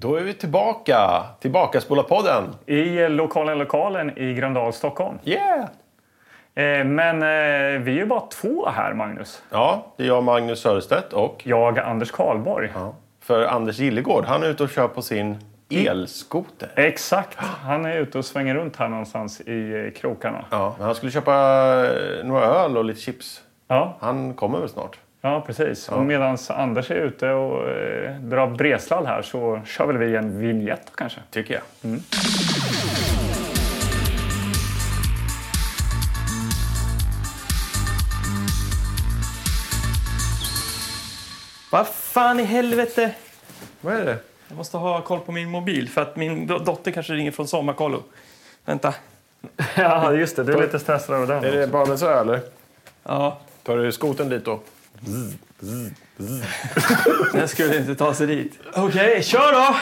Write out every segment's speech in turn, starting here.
Då är vi tillbaka. Tillbaka spola podden. I lokalen Lokalen i Gröndal, Stockholm. Yeah! Eh, Men eh, vi är ju bara två här, Magnus. Ja, det är jag Magnus Sörestedt och Jag, Anders Karlborg. ja, för Anders Gillegård. Han är ute och kör på sin elskoter. Exakt. Han är ute och svänger runt här någonstans i eh, krokarna. Ja, men han skulle köpa eh, några öl och lite chips. Ja, Han kommer väl snart? Ja precis. Och medan Anders är ute och eh, drar breslad här så kör väl vi en vignett kanske. Tycker jag. Vad fan i helvete? Vad är det? Jag måste ha koll på min mobil för att min do- dotter kanske ringer från sommarkollo. Vänta. Ja, just det. Du är lite stressad över den. Är det barnens ö eller? Ja, Tar du skoten dit då? Jag skulle inte ta sig dit. Okej, kör då!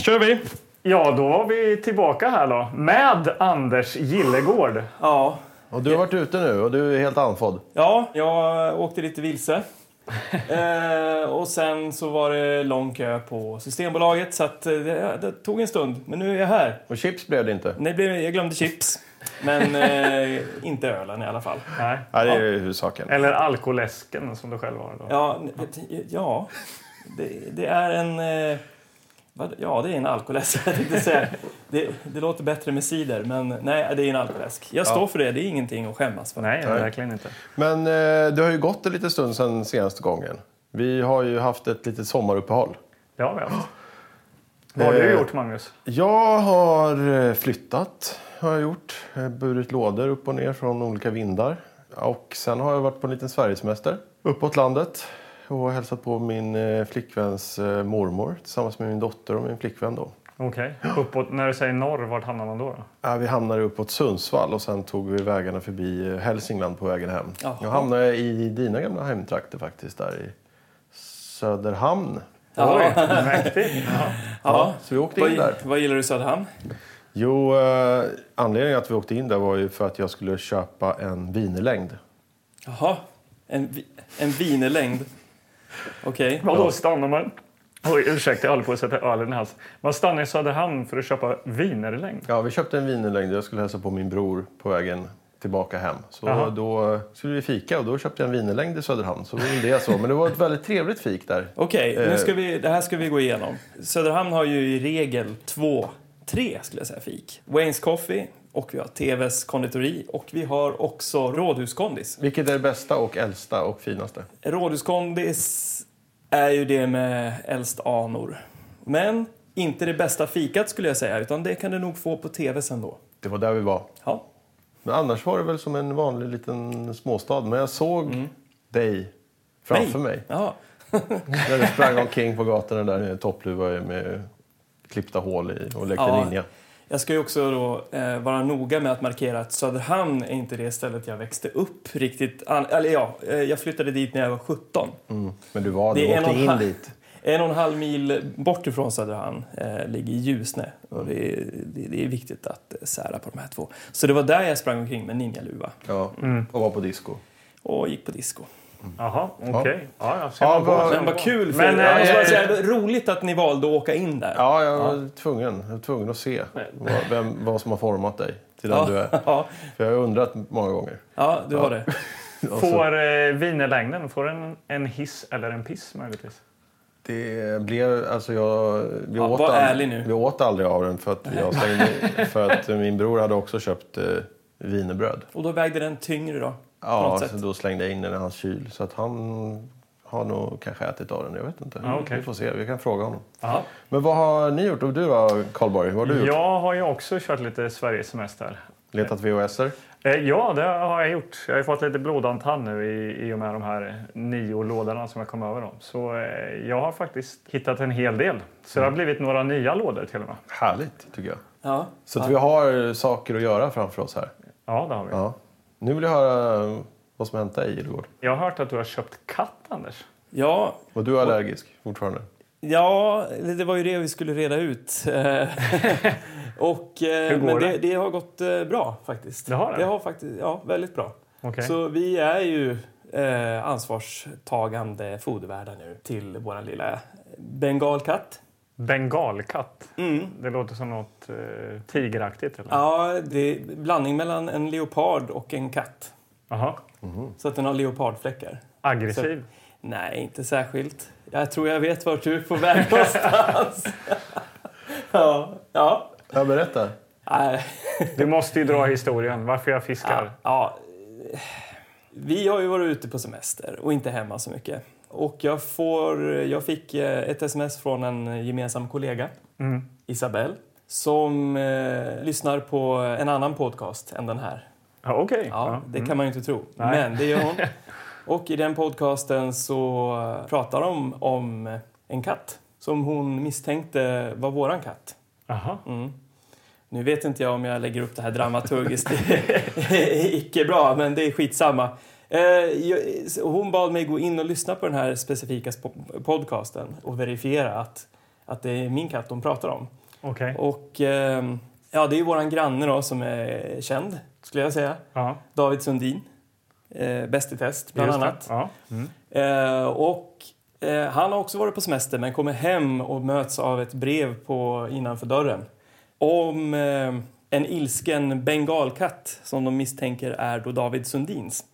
kör vi. Ja, då var vi tillbaka här då. Med Anders Gillegård. Ja, Och du har varit ute nu och du är helt andfådd. ja jag åkte lite vilse. eh, och sen så var det lång kö på Systembolaget så att eh, det, det tog en stund. Men nu är jag här. Och chips blev det inte. Nej, jag glömde chips. Men eh, inte ölen i alla fall. Nej. Nej, det är huvudsaken. Eller alkoläsken som du själv har. Då. Ja, ja det, det är en... Eh, vad, ja, det är en alkoläsk. Jag tänkte säga. Det, det låter bättre med cider, men nej, det är en alkoläsk. Jag står för det. Det är ingenting att skämmas för. Nej, Nej. verkligen inte. Men eh, det har ju gått en liten stund sedan senaste gången. Vi har ju haft ett litet sommaruppehåll. Det har vi haft. Vad har du Eh, gjort, Magnus? Jag har eh, flyttat, har jag gjort. Burit lådor upp och ner från olika vindar. Och sen har jag varit på en liten Sverigesemester uppåt landet. Och hälsat på min eh, flickväns eh, mormor tillsammans med min dotter och min flickvän då. Okej. Uppåt, när du säger norr, vart hamnar man då? då? Ja, vi hamnade uppåt Sundsvall och sen tog vi vägarna förbi eh, Hälsingland på vägen hem. Jaha. Jag hamnade i dina gamla hemtrakter faktiskt, där i Söderhamn. Oj, mäktigt. Ja. Ja. Så vi åkte in där. Vad, vad gillar du i Söderhamn? Jo, eh, anledningen att vi åkte in där var ju för att jag skulle köpa en vinerlängd. Jaha, en, vi- en vinerlängd. Okej. Vadå stannar man? Oj, ursäkta, jag håller på att sätta ölen i halsen. Man stannar i Söderhamn för att köpa vinerlängd. Ja, vi köpte en vinerlängd. Jag skulle hälsa på min bror på vägen tillbaka hem. Så Jaha. då skulle vi fika och då köpte jag en vinerlängd i Söderhamn. Så det så. Men det var ett väldigt trevligt fik där. Okej, Eh. nu ska vi, det här ska vi gå igenom. Söderhamn har ju i regel två, tre skulle jag säga, fik. Waynes Coffee och vi har TVs konditori och vi har också Rådhuskondis. Vilket är det bästa och äldsta och finaste? Rådhuskondis är ju det med äldst anor. Men inte det bästa fikat skulle jag säga, utan det kan du nog få på TV sen då. Det var där vi var. Ja. Men annars var det väl som en vanlig liten småstad. Men jag såg dig framför Nej. mig. Ja. När du sprang omkring på gatorna där med toppluva med klippta hål i och lekte Ja. ninja. Jag ska ju också då eh, vara noga med att markera att Söderhamn är inte det stället jag växte upp riktigt. An- eller ja, eh, jag flyttade dit när jag var 17. Mm. Men du var Det du åkte och en in halv- dit. En och en halv mil bort ifrån Söderhamn eh, ligger Ljusne. Och det, är, det, det är viktigt att eh, sära på de här två. Så det var där jag sprang omkring med ninjaluva Ja, och var på disco. och gick på disco. Jaha, okej. Ja, ja, Ja, ser Men vad kul! För, Men, Men, jag måste bara eh, säga, roligt att ni valde att åka in där. Ja, jag var tvungen. Jag var tvungen att se vad, vem, vad som har format dig till den du är. ja, För jag har undrat många gånger. ja, du har det. Får eh, vinerlängden får en, en hiss eller en piss möjligtvis? Det blev, alltså jag, vi, Ja, åt var ald- ärlig nu. vi åt aldrig av den för att, jag slängde, för att min bror hade också köpt eh, wienerbröd. Och då vägde den tyngre då? Ja, något så sätt. då slängde jag in den i hans kyl. Så att han har nog kanske ätit av den, jag vet inte. Ja, okej. Vi får se, vi kan fråga honom. Ja. Men vad har ni gjort? Och du då, Karlborg? Vad har du gjort? Jag har ju också kört lite Sverigesemester. Letat VHSer? Eh, Ja, det har jag gjort. Jag har ju fått lite blodantand nu i, i och med de här nio lådorna som jag kom över dem. Så eh, jag har faktiskt hittat en hel del. Så det har blivit några nya lådor till och med. Härligt, tycker jag. Ja. Så att vi har saker att göra framför oss här. Ja, det har vi. Ja. Nu vill jag höra vad som hänt dig, Gillegård. Jag har hört att du har köpt katt, Anders. Ja, Och du är allergisk fortfarande? ja, det var ju det vi skulle reda ut. Eh, och, eh, Hur går men det? det, det har gått eh, bra faktiskt. Det har det? Det har faktiskt, ja, väldigt bra. Okej. Så vi är ju eh, ansvarstagande fodervärdar nu till vår lilla bengalkatt. Bengalkatt. Mm. Det låter som något eh, tigeraktigt. Eller? Ja, det är blandning mellan en leopard och en katt. Jaha. Så att den har leopardfläckar. Aggressiv. Nej, inte särskilt. Jag tror jag vet vart du är på väg någonstans. ja, ja. Ja, berätta. Nej. Du måste ju dra historien, varför jag fiskar. Ja, vi har ju varit ute på semester och inte hemma så mycket. Och jag, får, jag fick eh, ett sms från en gemensam kollega, Mm. Isabelle, som eh, lyssnar på en annan podcast än den här. Ja, Okej. Ja, det kan man ju inte tro. Nej. Men det gör hon. Och i den podcasten så pratar de om en katt som hon misstänkte var våran katt. Jaha. Mm. Nu vet inte jag om jag lägger upp det här dramaturgiskt. Icke bra, men det är skitsamma. Eh, hon bad mig gå in och lyssna på den här specifika podcasten och verifiera att, att det är min katt de pratar om. Okej. Och ehm, ja, det är våran granne då som är känd, skulle jag säga. Ja, David Sundin. Eh, Bäst i test, bland annat. Ja. Mm. Eh, och eh, han har också varit på semester men kommer hem och möts av ett brev på, innanför dörren om eh, en ilsken bengalkatt som de misstänker är då David Sundins.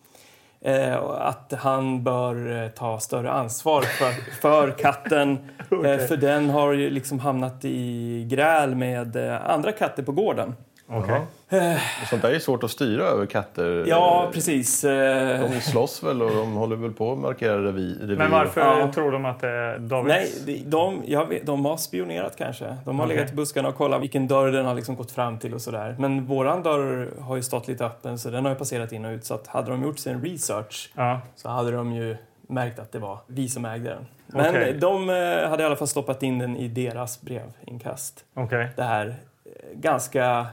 Eh, att han bör eh, ta större ansvar för, för katten eh, för den har ju liksom hamnat i gräl med andra katter på gården. Okej. Jaha. Sånt där är svårt att styra över katter. Ja, precis. Eh, De slåss väl och de håller väl på att markera revir. Men varför Ja. tror de att det är Davids? Nej, de, jag vet, de har spionerat kanske. De har Okej. legat i buskarna och kollat vilken dörr den har liksom gått fram till och sådär. Men våran dörr har ju stått lite öppen så den har ju passerat in och ut. Så att hade de gjort sin research Ja. så hade de ju märkt att det var vi som ägde den. Men Okej. de eh, hade i alla fall stoppat in den i deras brevinkast. Okej. Det här eh, ganska...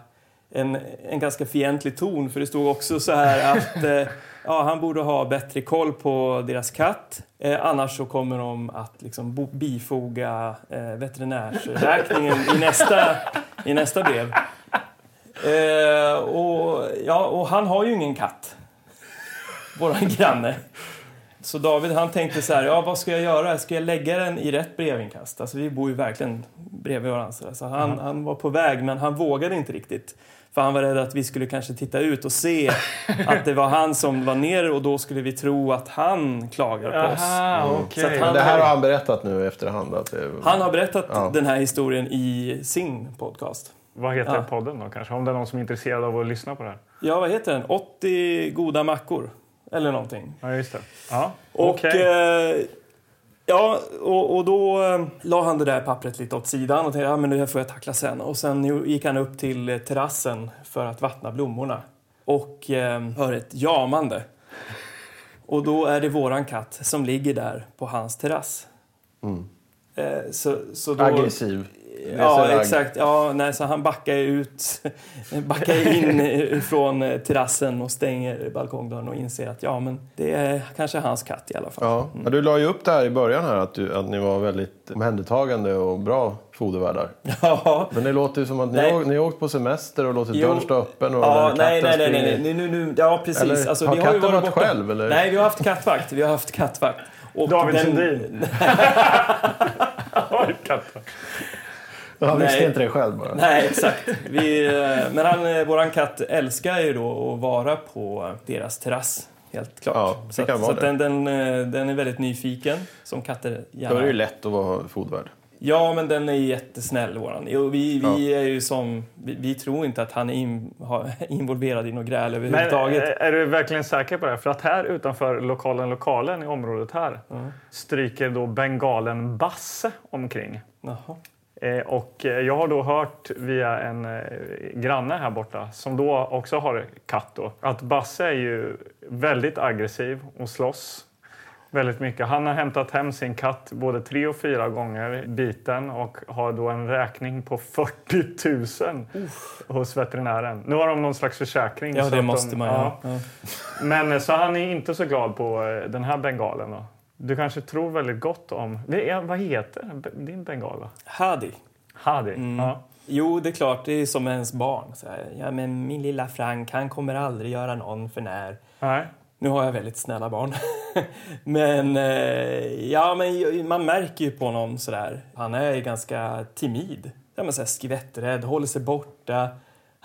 En, en ganska fientlig ton, för det stod också så här att eh, ja, han borde ha bättre koll på deras katt. Eh, annars så kommer de att liksom bifoga eh, veterinärsräkningen i nästa, i nästa brev. Eh, och, ja, och han har ju ingen katt, våran granne. Så David han tänkte så här, ja vad ska jag göra? Ska jag lägga den i rätt brevinkast? Alltså vi bor ju verkligen bredvid varandra. Så han, han var på väg men han vågade inte riktigt. För han var rädd att vi skulle kanske titta ut och se att det var han som var nere och då skulle vi tro att han klagar på oss. Aha, Mm. att Men det här har han berättat nu efterhand. Att det... Han har berättat Ja. den här historien i sin podcast. Vad heter Ja. podden då kanske? Om det är någon som är intresserad av att lyssna på det här. Ja, vad heter den? 80 goda mackor. Eller någonting. Ja, just det. Ja, Och, eh, ja, och, och då eh, la han det där pappret lite åt sidan och tänkte ja, men det här får jag tackla sen. Och sen gick han upp till eh, terrassen för att vattna blommorna och eh, hör ett jamande. Och då är det våran katt som ligger där på hans terrass. Mm. Eh, så, så då, Aggressiv. Ja, exakt. Ja, nej, så han backar ut, backar in från eh, terrassen och stänger balkongdörren och inser att ja, men det är kanske hans katt i alla fall. Ja. Men du la ju upp det här i början här att, du, att ni var väldigt omhändertagande och bra fodervärdar. Ja, Men det låter ju som att ni, Nej. har, ni har åkt på semester och låtit dörren stå öppen och ja nej, nej, nej, nej, nej, nu, nu, ja precis. Eller, alltså, har vi har katten varit själv, eller? Nej, vi har haft kattvakt. Vi har haft kattvakt. Och David den- Sundin. Han visste Nej. inte det själv bara. Nej, exakt. Vi, eh, men han, eh, våran katt älskar ju då att vara på deras terrass. Helt klart. Ja, det så kan att, vara så att det. den, den, eh, den är väldigt nyfiken, som katter gärna Då är det ju lätt att vara fodervärd. Ja, men den är jättesnäll, våran. Vi, vi är ju som... Vi, vi tror inte att han är in, har, involverad i något gräl Men överhuvudtaget. eh, är du verkligen säker på det? För att här utanför lokalen Lokalen i området här stryker då bengalen Basse omkring. Jaha. Eh, och eh, jag har då hört via en eh, granne här borta som då också har katt då, att Basse är ju väldigt aggressiv och slåss väldigt mycket. Han har hämtat hem sin katt både tre och fyra gånger biten och har då en räkning på 40 000 hos veterinären. Nu har de någon slags försäkring. Ja, så det måste de, man ja. ja. Men så han är inte så glad på den här bengalen då. Du kanske tror väldigt gott om... Vad heter din bengal? då? Hadi. Hadi? Mm. Ja. Jo, det är klart, det är som ens barn. Så här, ja, men min lilla Frank, han kommer aldrig göra någon för när. Nej. Nu har jag väldigt snälla barn. men, eh, ja, men man märker ju på honom sådär. Han är ganska timid. Ja, men så här skvätträdd, håller sig borta.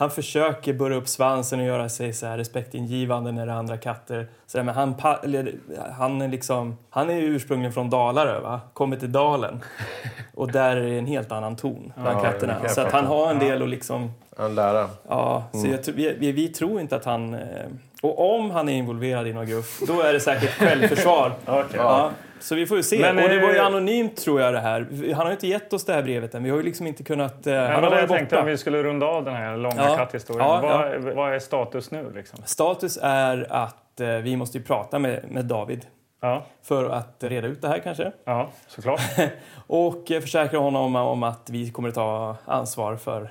Han försöker burra upp svansen och göra sig så här respektingivande när det är andra katter. Så där, men han, eller, han, är liksom, han är ursprungligen från Dalarö, va? kommer till dalen. Och där är det en helt annan ton bland Ja, katterna. jag Så att han har en del att liksom En lära. Ja, så jag, tror- vi, vi, tror inte att han... eh, Och om han är involverad i något gruff, då är det säkert självförsvar. Okej. ja, så vi får ju se. Men, och det var ju eh, anonymt tror jag det här. Han har ju inte gett oss det här brevet än. Vi har ju liksom inte kunnat... eh, han var det jag tänkte om vi skulle runda av den här långa Ja. katthistorien. Ja, vad, vad är status nu liksom? Status är att eh, vi måste ju prata med, med David Ja, för att reda ut det här kanske. ja såklart. Och eh, försäkra honom om att vi kommer att ta ansvar för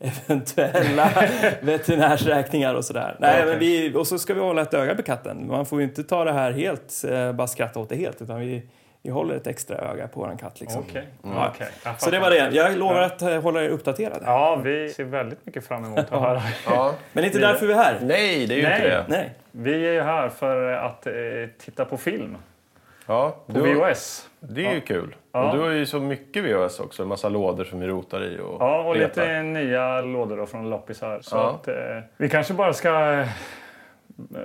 eventuella veterinärsräkningar och sådär. Nej, men vi, och så ska vi hålla ett öga på katten. Man får ju inte ta det här helt, eh, bara skratta åt det helt, utan vi, vi håller ett extra öga på våran katt. Liksom. Okej. Ja. Okej, jag Så det var det. Jag lovar att eh, hålla er uppdaterade. Ja, vi ser väldigt mycket fram emot att höra. Ja. Men inte därför vi är här. Nej, det är ju Nej. inte det. Nej. Vi är ju här för att eh, titta på film Ja, på VHS. det är ju kul. Ja. Och du har ju så mycket VHS också. En massa lådor som vi rotar i och Ja, och letar. lite nya lådor då från loppisar. Så Ja. att, eh, vi kanske bara ska eh,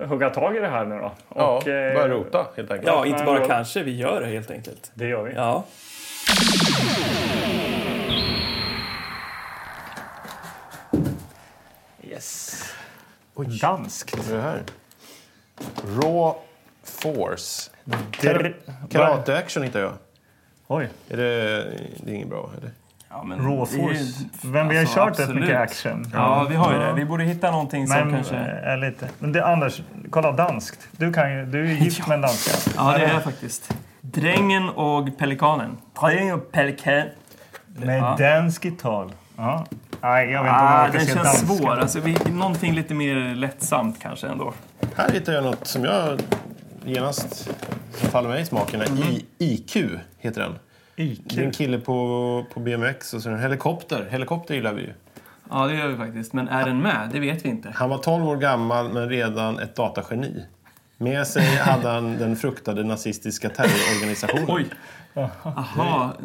hugga tag i det här nu då. Ja, Och, eh, börja rota helt enkelt. Ja, inte bara Ja. kanske. Vi gör det helt enkelt. Det gör vi. Ja. Yes. Danskt. Vad är det här? Raw Force. Dr- Karate-action hittar jag. Oj, Är det, det är inget bra, eller? ja men Raw det är Force. Men vi har alltså, kört absolut. rätt mycket action. Ja, vi har ju det. Vi borde hitta någonting som Men, kanske... eh, lite. Men det, Anders, kolla danskt. Du, kan ju, du är ju gift med en danska. Ja, det är jag faktiskt. Drängen och pelikanen. Dräng och pelikan. Med Ja. dansk tal. Ja. Nej, jag vet inte om Ah, orkar den se känns danska. svår. Alltså, vi, någonting lite mer lättsamt kanske ändå. Här hittar jag något som jag genast som faller mig i smaken. I, IQ heter den. IQ. Det är en kille på, på BMX och så är det en helikopter. Helikopter gillar vi ju. Ja, det gör vi faktiskt. Men är den med? Det vet vi inte. Han var 12 år gammal men redan ett datageni. Med sig hade han den fruktade nazistiska terrororganisationen. Oj! Jaha.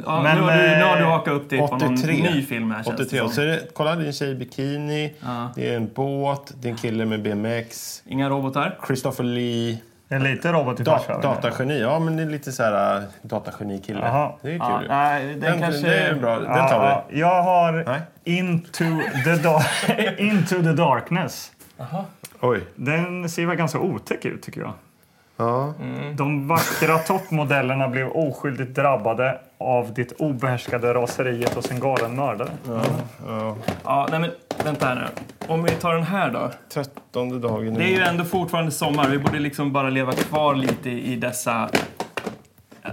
Ja, Men, nu, har du, nu har du eh, hakat upp dig på någon 83. ny film här känns 83. det Och så är det, kolla, det är en tjej i bikini, Ja. det är en båt, det är en kille med BMX. Inga robotar? Christopher Lee. Det är lite robot i Da, farsa. datageni. Ja, men det är lite så här äh, datageni-kille. Det är kul Ja, ju. nej, den, Den, kanske... det är bra. Den Ja, tar vi. ja, jag har Nej. Into the, Into the Darkness. Oj. Den ser väl ganska otäck ut tycker jag. Ja. De vackra toppmodellerna blev oskyldigt drabbade av det obehärskade raseriet hos en galen mördare. Ja, nej men vänta här nu. Om vi tar den här då. Trettonde dagen. Det är ju ändå fortfarande sommar. Vi borde liksom bara leva kvar lite i dessa...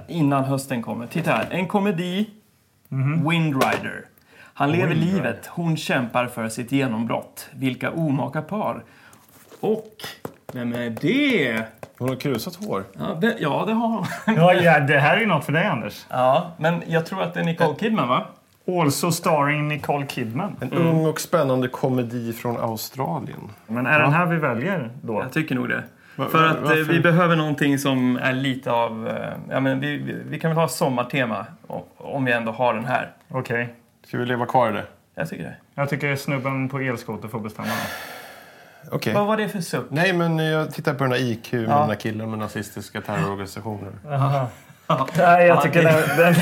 Innan hösten kommer. Titta här. En komedi. Wind Rider. Han lever livet. Hon kämpar för sitt genombrott. Vilka omaka par. Och... Vem är det? Hon har krusat hår. Ja, det, ja, det har hon. Ja, ja, det här är ju något för dig Anders. Ja, men jag tror att det är Nicole Kidman, va? Also starring Nicole Kidman. En ung och spännande komedi från Australien. Men är den här vi väljer då? Jag tycker nog det. Va- För att eh, varför? vi behöver någonting som är lite av... eh, Ja, men vi, vi, vi kan väl ha sommartema om vi ändå har den här. Okej. Ska vi leva kvar i det? Jag tycker det. Jag tycker snubben på elskoter får bestämma. Okej. Vad var det för suck? Nej, men jag tittar på den här IQ med Ja. den här killen med nazistiska terrororganisationer. Nej, jag Ja, tycker det- den,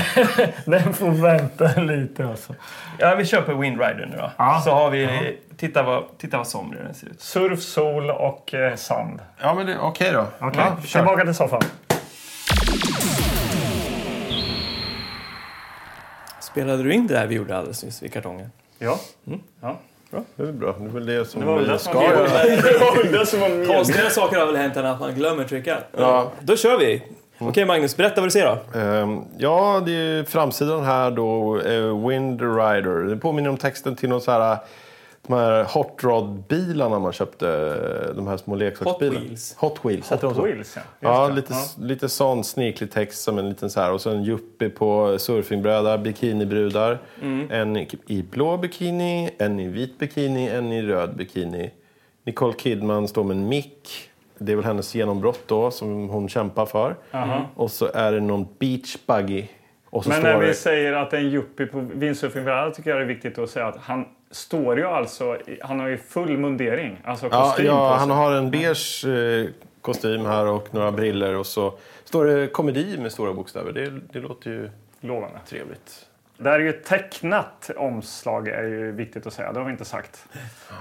den, den får vänta lite alltså. Ja, vi köper Wind Rider nu då. Ja. Så har vi... Titta vad, titta vad somrig den ser ut. Surf, sol och eh, sand. Ja, men det- okej då. Okej, Ja, tillbaka till soffan. Spelade du in det där vi gjorde alldeles nyss vid kartongen? Ja. Det är bra. Det är väl det som Det var väl vi ska göra. Konstigare saker har väl hänt än att man glömmer trycka. Ja. Då kör vi! Okej Magnus, berätta vad du ser då. Ehm, ja, det är framsidan här då. eh, Wind Rider. Det påminner om texten till någon så här... De här Hot Rod-bilarna man köpte. De här små leksaksbilarna. Hot Wheels. Hot Wheels. så? Wheels, ja. Ja, lite, lite sån sniklig text som en liten så här. Och så en yuppie på surfingbräda, bikinibrudar. En i- blå bikini, en i vit bikini, en i röd bikini. Nicole Kidman står med en mick. Det är väl hennes genombrott då som hon kämpar för. Och så är det någon beach buggy. Men när vi det... säger att en yuppie på windsurfingbräda tycker jag det är viktigt att säga att han står ju alltså, han har ju full mundering, alltså Ja, kostym ja, på han har en beige eh, kostym här och några briller och så står det komedi med stora bokstäver. Det, det låter ju Lovande. trevligt. Det här är ju ett tecknat omslag, är ju viktigt att säga. Det har vi inte sagt.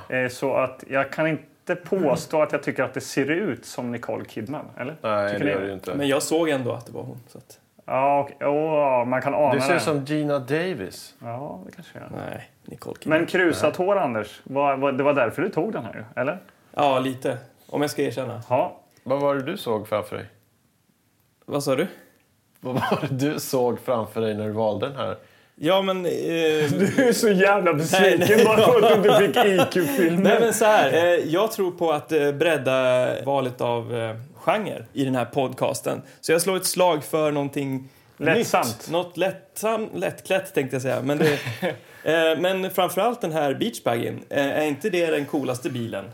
Eh, Så att jag kan inte påstå att jag tycker att det ser ut som Nicole Kidman, eller? Nej, Tycker det gör det ju inte. Men jag såg ändå att det var hon. Så att, Ja, och, åh, man kan ana Det ser det. ut som Gina Davis. Ja, det kanske gör. nej, Nicole Kidman. Men krusat hår, Anders. Var, var, det var därför du tog den här, ju, eller? Ja, lite. Om jag ska erkänna. Ja. Vad var det du såg framför dig? Vad sa du? Vad var det du såg framför dig när du valde den här? Ja, men... Eh, Du är så jävla besviken Nej, nej. bara för att du inte fick IQ-filmen. Nej men så här, eh, jag tror på att eh, bredda valet av eh, genre i den här podcasten. Så jag slår ett slag för någonting Lättsamt. nytt. Något lättsam, lättklätt tänkte jag säga. Men, det, eh, men framförallt den här beachbaggen, eh, är inte det den coolaste bilen?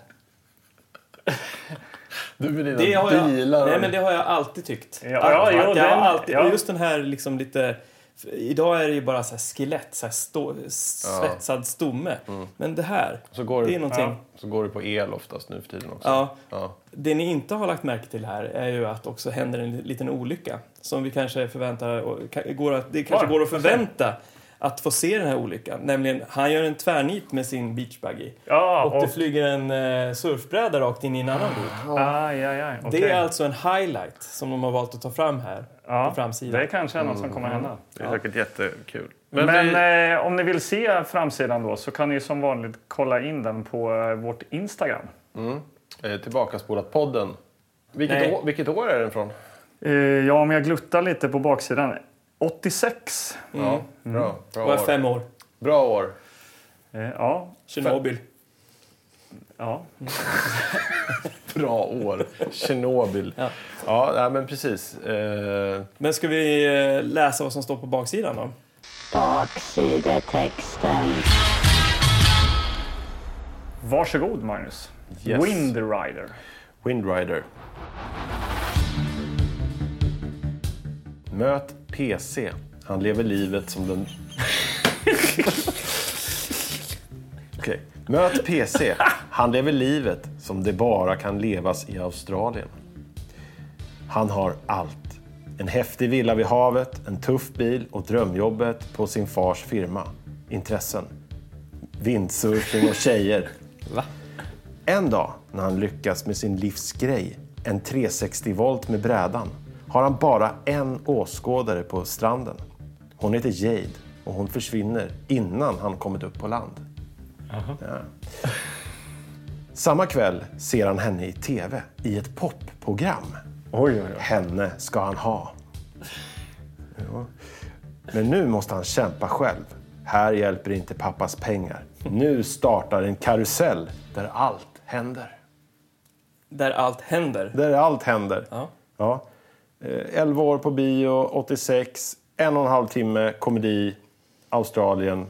Du med dina Det har jag, bilar. nej, men det har jag alltid tyckt. Ja, ja, att jag den- alltid, ja. och just den här liksom lite... Idag är det ju bara så skelett, så stå, svetsad stomme. Men det här, så, går det är någonting... Ja. så går det på el oftast nu för tiden också. Ja, Ja. Det ni inte har lagt märke till här är ju att också händer en liten olycka som vi kanske förväntar går att, det kanske går att förvänta att få se den här olyckan. Nämligen, han gör en tvärnit med sin beachbuggy Ja, och, och... det flyger en eh, surfbräda rakt in i en annan bil. Aj, aj, aj. okej. Det är alltså en highlight som de har valt att ta fram här ja, på framsidan. Det kanske är något som kommer hända. Det är säkert jättekul. Men, Men, vi, eh, om ni vill se framsidan då så kan ni som vanligt kolla in den på eh, vårt Instagram. eh, Tillbakaspolat-podden. Vilket vilket år är den från? Eh, ja, om jag gluttar lite på baksidan. 86. Ja, bra. Bra Och är år. fem år. Bra år. Eh, ja, Tjernobyl. ja. Bra år. Tjernobyl. Ja. Ja, nej, men precis. Eh, Men ska vi eh, läsa vad som står på baksidan då? Baksidetexten. Varsågod, Magnus. Yes. Wind Rider. Windrider. Möt PC. Han lever livet som den... Okej. Möt PC. Han lever livet som det bara kan levas i Australien. Han har allt. En häftig villa vid havet, en tuff bil och drömjobbet på sin fars firma. Intressen. Vindsurfing och tjejer. Va? En dag när han lyckas med sin livsgrej, en 360 volt med brädan, har han bara en åskådare på stranden. Hon heter Jade och hon försvinner innan han kommit upp på land. Ja. Samma kväll ser han henne i TV i ett popprogram. Oj, oj, oj. Henne ska han ha. Ja. Men nu måste han kämpa själv. Här hjälper inte pappas pengar. Nu startar en karusell där allt händer. Där allt händer. Där allt händer. Ja. Ja. Eh, 11 år på bio, 86, en och en halv timme, komedi, Australien,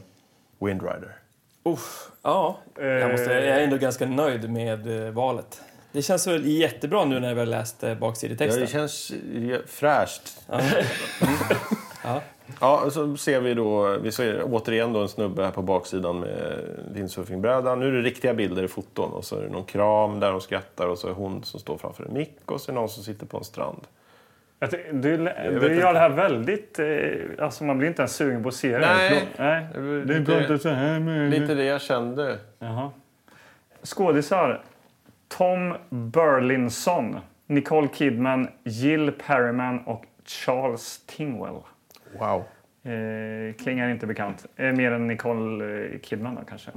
Windrider. Uff, ja, jag, måste, jag är ändå ganska nöjd med eh, valet. Det känns väl jättebra nu när vi har läst eh, Ja, baksidetexten. det känns eh, fräscht. Ja. Ja. Ja, och så ser vi då, vi ser återigen då en snubbe här på baksidan med windsurfingbrädan. Nu är det riktiga bilder i foton och så är det någon kram där de skrattar och så är hon som står framför en mick och så är det någon som sitter på en strand. Du, du inte. gör det här väldigt... Eh, alltså man blir inte ens sugen på att se det. Nej. Nej. Det är lite- inte så här med... Lite det jag kände. Jaha. Skådisar. Tom Burlinson, Nicole Kidman, Jill Perryman och Charles Tingwell. Wow. Eh, klingar inte bekant. Eh, mer än Nicole eh, Kidman då kanske.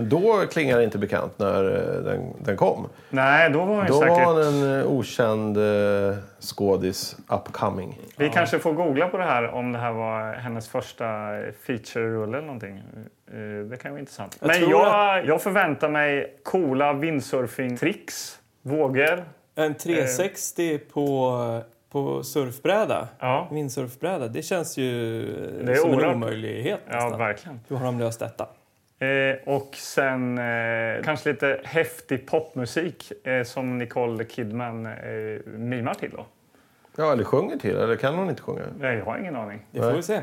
Men då klingade det inte bekant när eh, den, den kom. Nej, då var ju Då säkert... var han en eh, okänd eh, skådis upcoming. Vi kanske får googla på det här om det här var hennes första feature-rulle eller någonting. Eh, Det kan vara intressant. Jag Men jag, jag förväntar mig coola windsurfing-tricks, vågor. En 360 på, på surfbräda. Ja, Windsurfbräda. Det känns ju Det är som en oerhört. omöjlighet ja verkligen. Hur har de löst detta? Eh, och sen eh, kanske lite häftig popmusik eh, som Nicole Kidman eh, mimar till. Då. Ja, eller sjunger till. Eller kan hon inte sjunga? Nej, Jag har ingen aning. Det får vi se.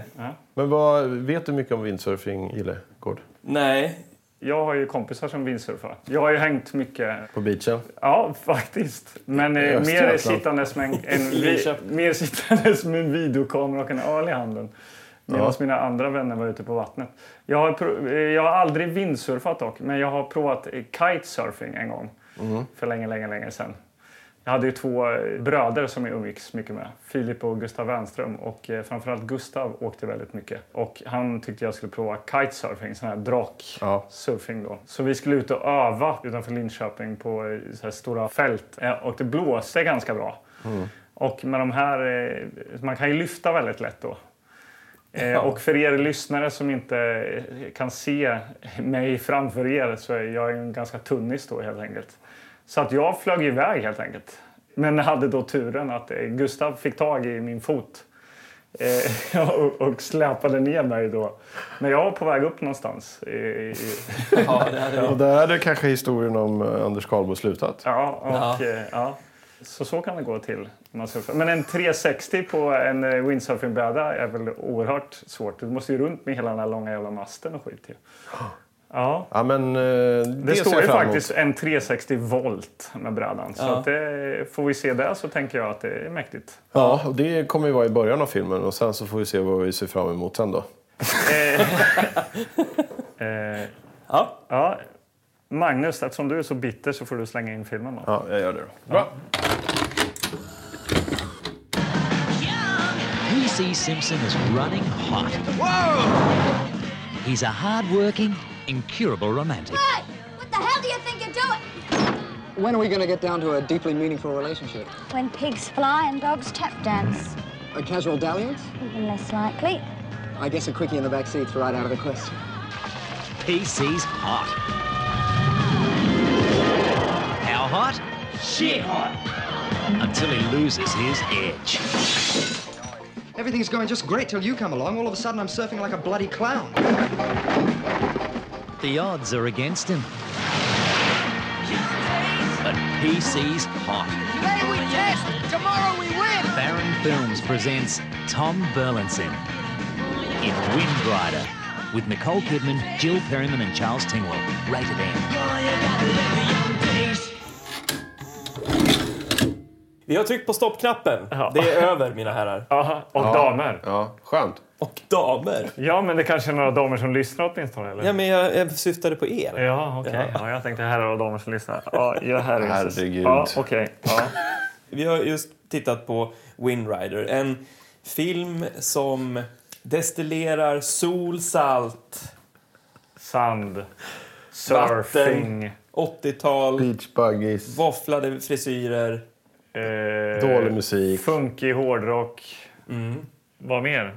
Men vad, vet du mycket om windsurfing, Gille Gård? Nej, Jag har ju kompisar som windsurfar. Jag har ju hängt mycket På beachen? Ja, faktiskt. Men eh, mer sittandes, med en, en, Linköping. mer sittandes med en videokamera och en öl i handen. Medan Ja. mina andra vänner var ute på vattnet. Jag har, eh, jag har aldrig vindsurfat dock, men jag har provat eh, kitesurfing en gång. För länge, länge, länge sedan. Jag hade ju två eh, bröder som jag umgicks mycket med. Filip och Gustav Wernström. Och eh, framförallt Gustav åkte väldigt mycket. Och han tyckte jag skulle prova kitesurfing, sån här drak Ja. då. Så vi skulle ut och öva utanför Linköping på så här stora fält. Eh, Och det blåste ganska bra. Och med de här, eh, man kan ju lyfta väldigt lätt då. Eh, Ja. Och för er lyssnare som inte kan se mig framför er så är jag en ganska tunnis då helt enkelt. Så att jag flög iväg helt enkelt. Men hade då turen att eh, Gustav fick tag i min fot. Eh, och, och släpade ner mig då. När jag var på väg upp någonstans. I, i, ja, det hade. Och där hade kanske historien om Anders Karlbo slutat. ja, och, Ja. ja. Så så kan det gå till. man surfar. Men en 360 på en eh, windsurfingbräda är väl oerhört svårt. Du måste ju runt med hela den här långa jävla masten och skit. Ju. Ja. Ja, men eh, det, Det står ju faktiskt en 360 volt med brädan. Så Ja. att det, får vi se det så tänker jag att det är mäktigt. Ja, och det kommer ju vara i början av filmen och sen så får vi se vad vi ser fram emot sen då. Eh, Ja. ja. Magnus, eftersom du är så bitter så får du slänga in filmen. Då. Ja, jag gör det då. Bra. P.C. Simpson is running hot. Whoa! He's a hard-working, incurable romantic. Hey! What the hell do you think you're doing? When are we going to get down to a deeply meaningful relationship? When pigs fly and dogs tap dance. A casual dalliance? Even less likely. I guess a quickie in the back seat's right out of the question. P.C.'s hot. How hot? Shit hot. Until he loses his edge. Everything's going just great till you come along. All of a sudden, I'm surfing like a bloody clown. The odds are against him. But P.C.'s hot. Today we test, tomorrow we win. Baron Films presents Tom Burlinson in Wind Rider with Nicole Kidman, Jill Perryman, and Charles Tingwell. Rated M. Vi har tryckt på stoppknappen. Ja. Det är över, mina herrar. Aha, och damer. Ja, skönt. Och damer. Ja, men det kanske är några damer som lyssnar åtminstone. Eller? Ja, men jag, jag syftade på er. Ja, okej. Ja. jag tänkte herrar och damer som lyssnar. Ja, ja herre. Herregud. Ja, okej. Ja. Vi har just tittat på Wind Rider. En film som destillerar sol, salt, Sand. Surfing. 80-tal, Beach buggies, våfflade frisyrer. Eh, dålig musik. Funky hårdrock. Vad mer?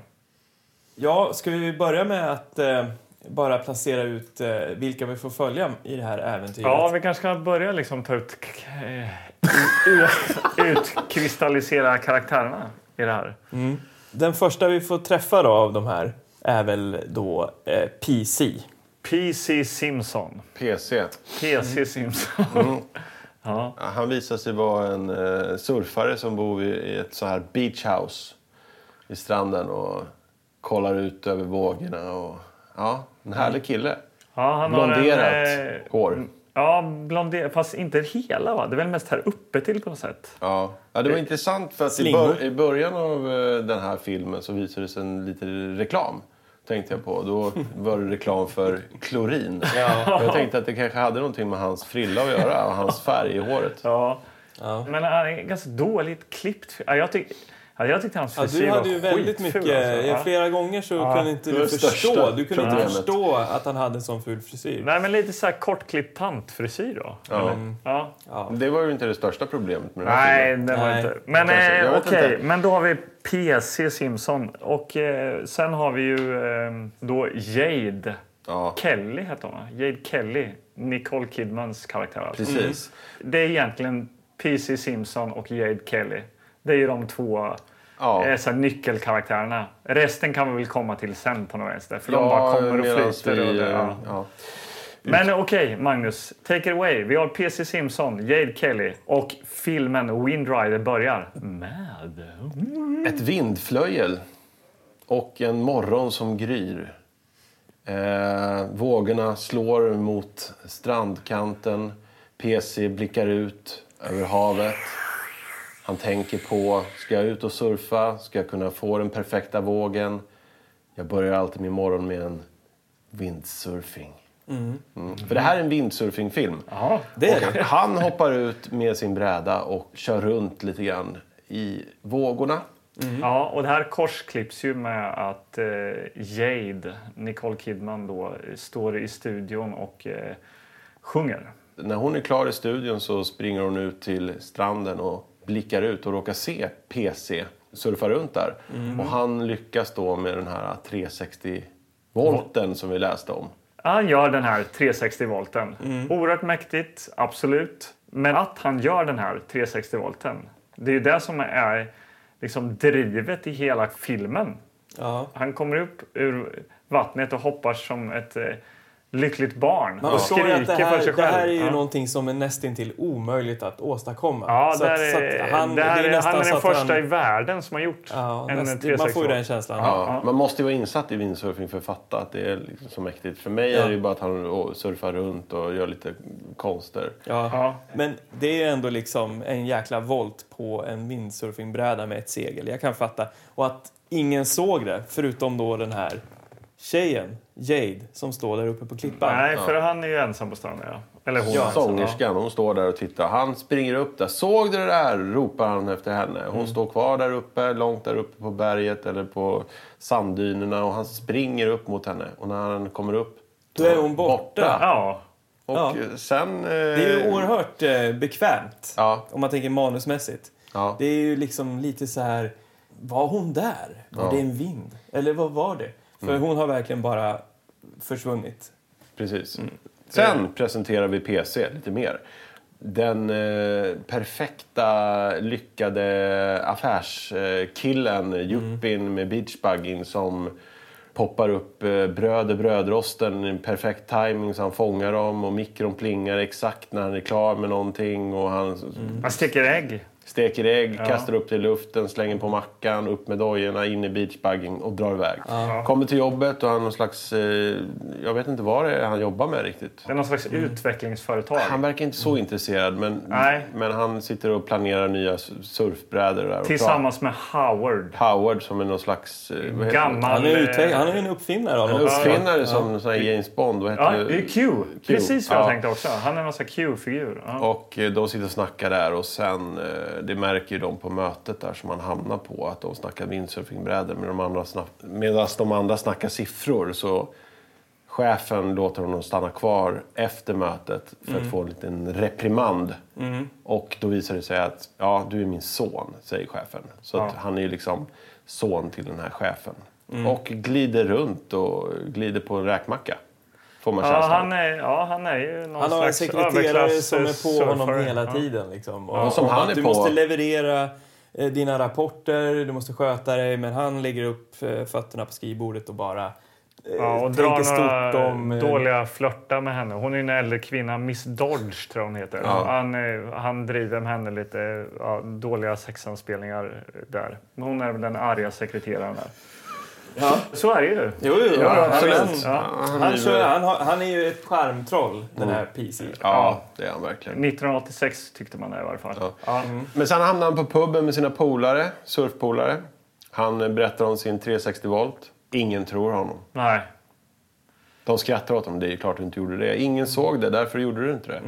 Ja, ska vi börja med att eh, bara placera ut eh, vilka vi får följa i det här äventyret? Ja, vi kanske ska börja liksom ta ut... eh, ut- Utkristallisera karaktärerna i det här. Den första vi får träffa då av de här är väl då eh, PC. PC Simpson. PC. PC Simpson. ja. Ja, Han visar sig vara en eh, surfare som bor i, i ett så här beach house vid stranden och kollar ut över vågorna. Och, ja, en härlig kille. Ja, han har Blonderat en, eh, hår. Ja, blonderat. Fast inte hela, va? Det är väl mest här uppe till på något sätt. Ja. ja, det var intressant för att i, bör, i början av eh, den här filmen så visades en liten reklam. Tänkte jag på. Då var det reklam för klorin. Och Jag tänkte att det kanske hade någonting med hans frilla att göra och hans färg i håret. Ja. Ja. Men han är ganska dåligt klippt. Ja, jag, tyck, ja, jag tyckte hans Ja, frisyr du var hade ju väldigt mycket... alltså. ja. Ja. Flera gånger så kunde inte du förstå. Du kunde inte förstå att han hade en sån ful frisyr. Nej, men lite så här kortklippt tantfrisyr då. Ja. eller? Ja. Ja. Det var ju inte det största problemet med den här Nej, filmen. det var Nej. inte. Men eh, okej, inte. men då har vi PC Simpson. Och eh, sen har vi ju eh, då Jade Ja, Kelly, heter hon va? Jade Kelly. Nicole Kidmans karaktär. Alltså. precis. Det är egentligen PC Simpson och Jade Kelly. Det är ju de två Ja. eh, så nyckelkaraktärerna. Resten kan vi väl komma till sen på något vänster. För de bara kommer och flyter. vi, och det, eh, ja. ja. Men okej, Magnus. Take it away. Vi har PC Simpson, Jade Kelly och filmen Wind Rider börjar med... Ett vindflöjel och en morgon som gryr. Eh, vågorna slår mot strandkanten. PC blickar ut över havet. Han tänker på, ska jag ut och surfa? Ska jag kunna få den perfekta vågen? Jag börjar alltid min morgon med en windsurfing. Mm. För det här är en windsurfingfilm. Ja, Det är det. han hoppar ut med sin bräda och kör runt lite grann i vågorna. Ja, och det här korsklipps ju med att eh, Jade, Nicole Kidman, då, står i studion och eh, sjunger. När hon är klar i studion så springer hon ut till stranden och blickar ut och råkar se PC surfa runt där. Och han lyckas då med den här 360 volten som vi läste om. Han gör den här 360 volten. Oerhört mäktigt, absolut. Men att han gör den här 360 volten, det är ju det som är liksom drivet i hela filmen. Ja. Han kommer upp ur vattnet och hoppar som ett eh, lyckligt barn Man och skriker att det för här, sig det själv. här är ju ja. någonting som är nästintill omöjligt att åstadkomma. Ja, Så att- så är, att han, det här, det är nästan han är så den att första han, i världen som har gjort Ja, en näst, 360 man får ju den känslan. Ja, Man måste ju vara insatt i windsurfing för att fatta att det är liksom så mäktigt. För mig Ja. är det ju bara att han surfar runt och gör lite konster. Ja. Ja. Men det är ju ändå liksom en jäkla volt på en windsurfingbräda med ett segel. Jag kan fatta. Och att ingen såg det, förutom då den här tjejen, Jade, som står där uppe på klippan. Nej, för han är ju ensam på stranden. Ja. Eller hon. Ja. Sångerskan, hon står där och tittar. Han springer upp där. Såg du det där? ropar han efter henne. Hon står kvar där uppe, långt där uppe på berget eller på sanddynerna. Och han springer upp mot henne. Och när han kommer upp... Då är hon borta. Ja. Och Ja. sen... Eh, Det är ju oerhört eh, bekvämt, Ja. om man tänker manusmässigt. Ja. Det är ju liksom lite så här, var hon där? Var Ja. det en vind? Eller vad var det? För hon har verkligen bara försvunnit. Precis. Sen presenterar vi PC lite mer. Den eh, perfekta, lyckade affärskillen, yuppien med beachbugging som poppar upp eh, bröd i brödrosten i perfekt timing så han fångar dem och mikron plingar exakt när han är klar med någonting och han Han steker ägg. Steker ägg, kastar upp det i luften, slänger på mackan, upp med dojorna, in i beachbugging och drar iväg. Kommer till jobbet och han har någon slags, eh, jag vet inte vad det är han jobbar med riktigt. Det är någon slags utvecklingsföretag. Han verkar inte så intresserad, men, Nej. men han sitter och planerar nya surfbrädor. Där och Tillsammans med Howard. Howard som är någon slags... eh, Gammal... Han är, utveck- eh, han är en uppfinnare av? En något slag. uppfinnare som sån här James Bond. Vad heter Ja, det är Q. Precis vad jag Ja. tänkte också. Han är någon slags Q-figur. Ja. Och eh, de sitter och snackar där och sen, eh, det märker ju de på mötet där som man hamnar på, att de snackar windsurfingbrädor. De andra medan de andra snackar siffror så chefen låter honom stanna kvar efter mötet för att få en liten reprimand. Och då visar det sig att, ja, du är min son, säger chefen. Så att han är ju liksom son till den här chefen. Och glider runt och glider på en räkmacka. Får man Ja, känslan. han är, ja, han är ju någon Han har en sekreterare som är på honom hela Ja. tiden. Liksom. Och, Ja, som och han är du på. måste leverera eh, dina rapporter, du måste sköta dig. Men han lägger upp eh, fötterna på skrivbordet och bara eh, Ja, och tänker drar stort några om... eh, dåliga flörtar med henne. Hon är en äldre kvinna, Miss Dodge tror hon heter. Han, eh, han driver med henne lite ja, dåliga sexanspelningar där. Men Hon är väl den arga sekreteraren där. Ja. Så är det ju. Jo, jo, jo. Ja, absolut. Han, han, har, han är ju ett charmtroll, den här PC. Ja, det är han verkligen. 1986 tyckte man det i varje fall. Ja. Ja. Men sen hamnar han på puben med sina polare, surfpolare. Han eh, berättar om sin 360 volt. Ingen tror honom. Nej. De skrattar åt honom. Det är ju klart du inte gjorde det. Ingen såg det, därför gjorde du inte det.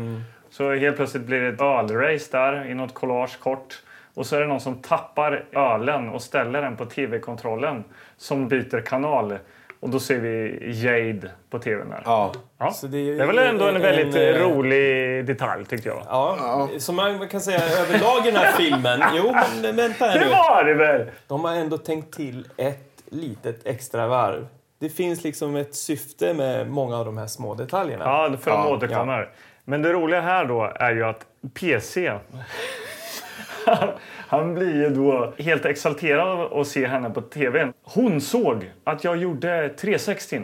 Så helt plötsligt blir det ett ölrace där i något collage kort. Och så är det någon som tappar ölen och ställer den på tv-kontrollen som byter kanal. Och då ser vi Jade på tvn där. Ja. Ja. Så det är Det är väl ändå en, en- väldigt en, eh, rolig detalj tyckte jag. Ja, som man kan säga överlag i den här filmen. Jo, men vänta här Det nu. var det väl! De har ändå tänkt till ett litet extra varv. Det finns liksom ett syfte med många av de här små detaljerna. Ja, för de Ja, återkommer. Men det roliga här då är ju att PC han blir ju då helt exalterad av att se henne på tv. Hon såg att jag gjorde 360.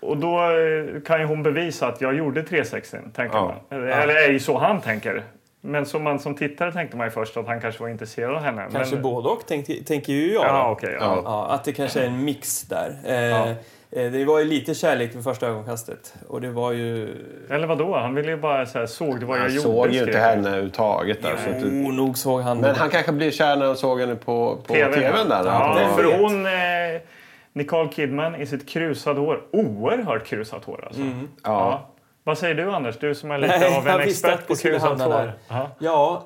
Och då eh, kan ju hon bevisa att jag gjorde 360, tänker Ja. man. Eller är ju så han tänker. Men som man som tittare tänkte man ju först att han kanske var intresserad av henne. Kanske men... både och, tänker, tänker ju jag. Ja, okej. ja. Ja, att det kanske är en mix där. Eh, eh, Det var ju lite kärlek vid första ögonkastet. Och det var ju... Eller vad då? Han ville ju bara så här, såg du vad jag Han gjorde? såg ju inte henne överhuvudtaget. Där, så att. Oh, nog såg han... Men han kanske blir kär när han såg henne på, på TV:n, tvn. där. Ja, Vem för hon... Eh, Nicole Kidman i sitt krusade hår. Oerhört krusat hår alltså. Ja. Vad säger du Anders? Du som är lite Nej, av en expert på vi där. Ja. Ja,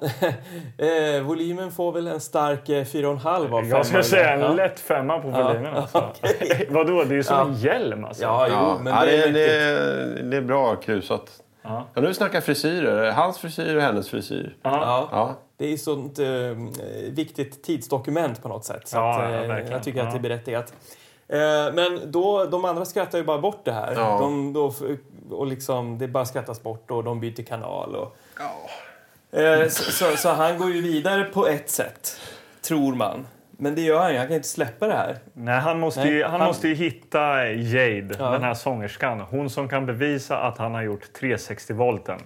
eh, volymen får väl en stark eh, 4,5 av. Jag skulle säga en Ja. lätt femma på volymen. Alltså. okej. Vadå? Det är ju som Ja. en hjälm alltså. Ja, jo, Ja, men ja, det är det, mäktigt. det, är bra krusat. Ja. Ja, nu snackar frisyrer. Hans frisyr och hennes frisyr. Ja. Ja. Det är ju sånt eh, viktigt tidsdokument på något sätt. Så Ja, att, ja, eh, jag tycker att det är Ja. berättigat. Eh, men då, de andra skrattar ju bara bort det här. Ja. De, då, och liksom, det bara skrattas bort och de byter kanal. Och, eh, så, så, så han går ju vidare på ett sätt, tror man. Men det gör han ju. Han kan inte släppa det här. Nej, han måste, Nej, ju, han, han- måste ju hitta Jade, Ja. den här sångerskan. Hon som kan bevisa att han har gjort 360-volten.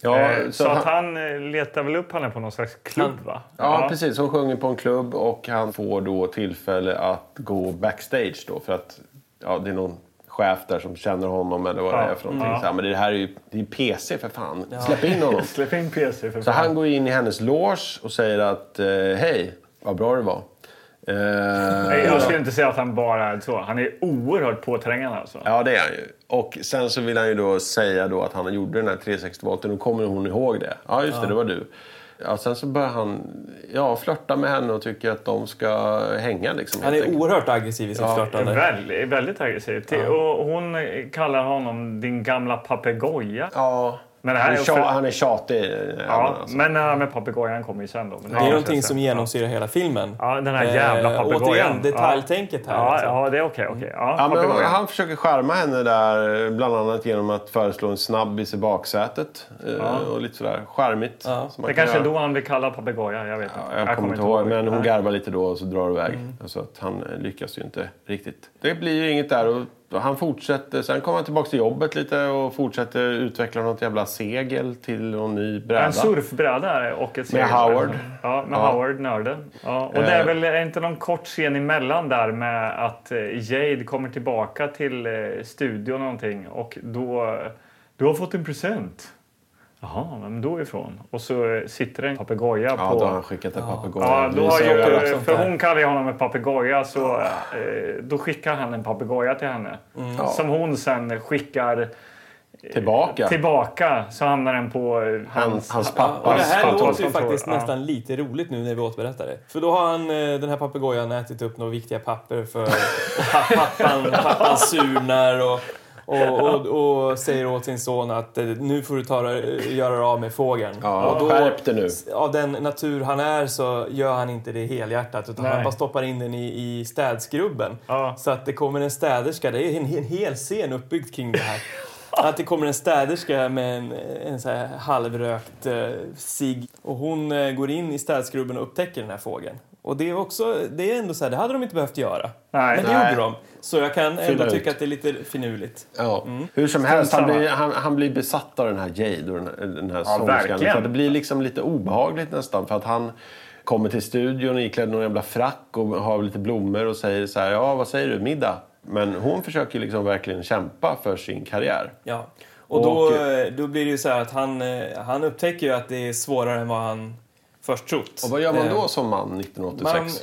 Ja, Eh, så så att han, han eh, letar väl upp henne på någon slags klubb, Han- va? ja, precis. Hon sjunger på en klubb och han får då tillfälle att gå backstage då för att ja, det är någon chef där som känner honom eller vad det Ja. är för någonting. Ja. Så här, men det här är ju det är PC för fan. Släpp in honom. Släpp in PC för Så fan. han går in i hennes loge och säger att eh, hej, vad bra det var. Eh, Nej, jag skulle inte säga att han bara är så. Han är oerhört påträngande alltså. Ja, det är han ju. Och sen så vill han ju då säga då att han gjorde den här 360-volten. Och kommer hon ihåg det? Ja, just det, det var du. Ja, sen så börjar han ja, flörta med henne och tycker att de ska hänga. Liksom, Han är enkelt. oerhört aggressiv i sitt flörtande. Väldigt, väldigt aggressiv. Till- Och hon kallar honom din gamla papegoja. Ja, Men det här han, är tja, han är tjatig. eh, Ja, alltså. men här med papegojan kommer ju sen då. Men Det är ja, någonting som genomsyrar hela filmen. Ja, den här jävla Eh, papegojan. återigen, detaljtänket här. Ja, liksom. ja det är okej. okej. Ja, Ja, han försöker charma henne där, bland annat genom att föreslå en snabbis i baksätet. eh, Och lite sådär charmigt. Ja. Det kan kanske är då han blir kallad papegoja. Jag vet inte. Ja, jag, kommer inte ihåg, men hon garvar lite då och så drar det iväg. Mm. Så att han eh, lyckas ju inte riktigt. Det blir ju inget där och och han fortsätter. Sen kommer han tillbaka till jobbet lite och fortsätter utveckla något jävla segel till någon ny bräda. En surfbräda och ett Med segel. Howard. Ja, med Ja. Howard, nörden. Ja, och Eh. det är väl är inte någon kort scen emellan där med att eh, Jade kommer tillbaka till eh, studion någonting och då... Du har fått en present. Jaha, vem då ifrån? Och så eh, sitter det en papegoja Ja, på... då har han skickat en papegoja. Ja, då har Visar ju, över. sånt för hon kallar ju honom en papegoja så eh, då skickar han en papegoja till henne. Ja. Som hon sen skickar Tillbaka. tillbaka så hamnar den på eh, Han, hans... hans Ja, och det pappas här kontor- låter ju faktiskt ja. nästan lite roligt nu när vi återberättar det. För då har han, eh, den här papegojan ätit upp några viktiga papper för pappan, pappan surnar och, och, och, och säger åt sin son att eh, nu får du ta, dig- göra dig av med fågeln. Ja, och då, skärp dig nu. Av den natur han är så gör han inte det helhjärtat utan Nej. han bara stoppar in den i, i städskrubben. Ja. Så att det kommer en städerska, det är en, en hel scen uppbyggd kring det här. Att det kommer en städerska med en, en så här halvrökt eh, och hon eh, går in i städskrubben och upptäcker den här fågeln. Och det är också, det är ändå så här, det hade de inte behövt göra. Nej. Men det Nej. gjorde de. Så jag kan ändå Fylla tycka ut. att det är lite finurligt. Ja. Hur som helst, han blir, han, han blir besatt av den här Jade och den här, den här Ja, sångerskan. Så det blir liksom lite obehagligt nästan. För att han kommer till studion iklädd någon jävla frack och har lite blommor och säger så här, ja vad säger du, middag? Men hon försöker liksom verkligen kämpa för sin karriär. Ja. Och, Och- då, eh, då blir det ju så här att han, eh, han upptäcker ju att det är svårare än vad han först trott. Och vad gör man Eh, då som man 1986?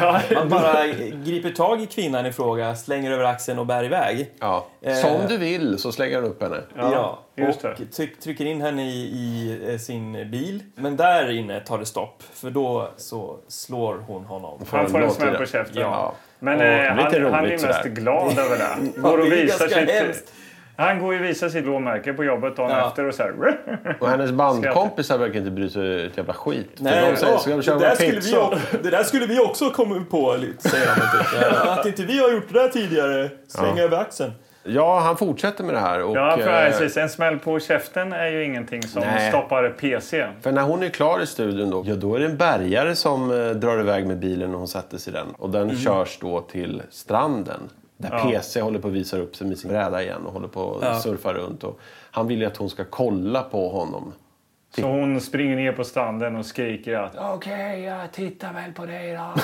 Man, man bara griper tag i kvinnan i fråga, slänger över axeln och bär iväg. Ja. Eh, Som du vill så slänger han upp henne. Ja, just och tryck, trycker in henne i, i eh, sin bil. Men där inne tar det stopp, för då så slår hon honom. Han får en smäll på käften. Ja. Men Och eh, han, han är mest glad över det. Ja, Går och visar sitt. Han går ju och visar sitt blåmärke på jobbet dagen Ja. efter och så här... Och hennes bandkompisar verkar inte bry sig ett jävla skit. Nej, de säger, ja, ska vi det, köra där med skulle vi, också- det där skulle vi också komma på, lite, säger han. Typ. Ja, Att inte vi har gjort det där tidigare, slänga över axeln. Ja, han fortsätter med det här. Och, Ja, för eh, precis. En smäll på käften är ju ingenting som Nej. stoppar PC. För när hon är klar i studion då, ja, då är det en bärgare som eh, drar iväg med bilen och hon sätter sig i den. Och den körs då till stranden. Där Ja. PC håller på att visa upp sig med sin bräda igen och håller på att Ja. surfa runt. Och han vill ju att hon ska kolla på honom. Så hon springer ner på stranden och skriker att Okej, jag tittar väl på dig då.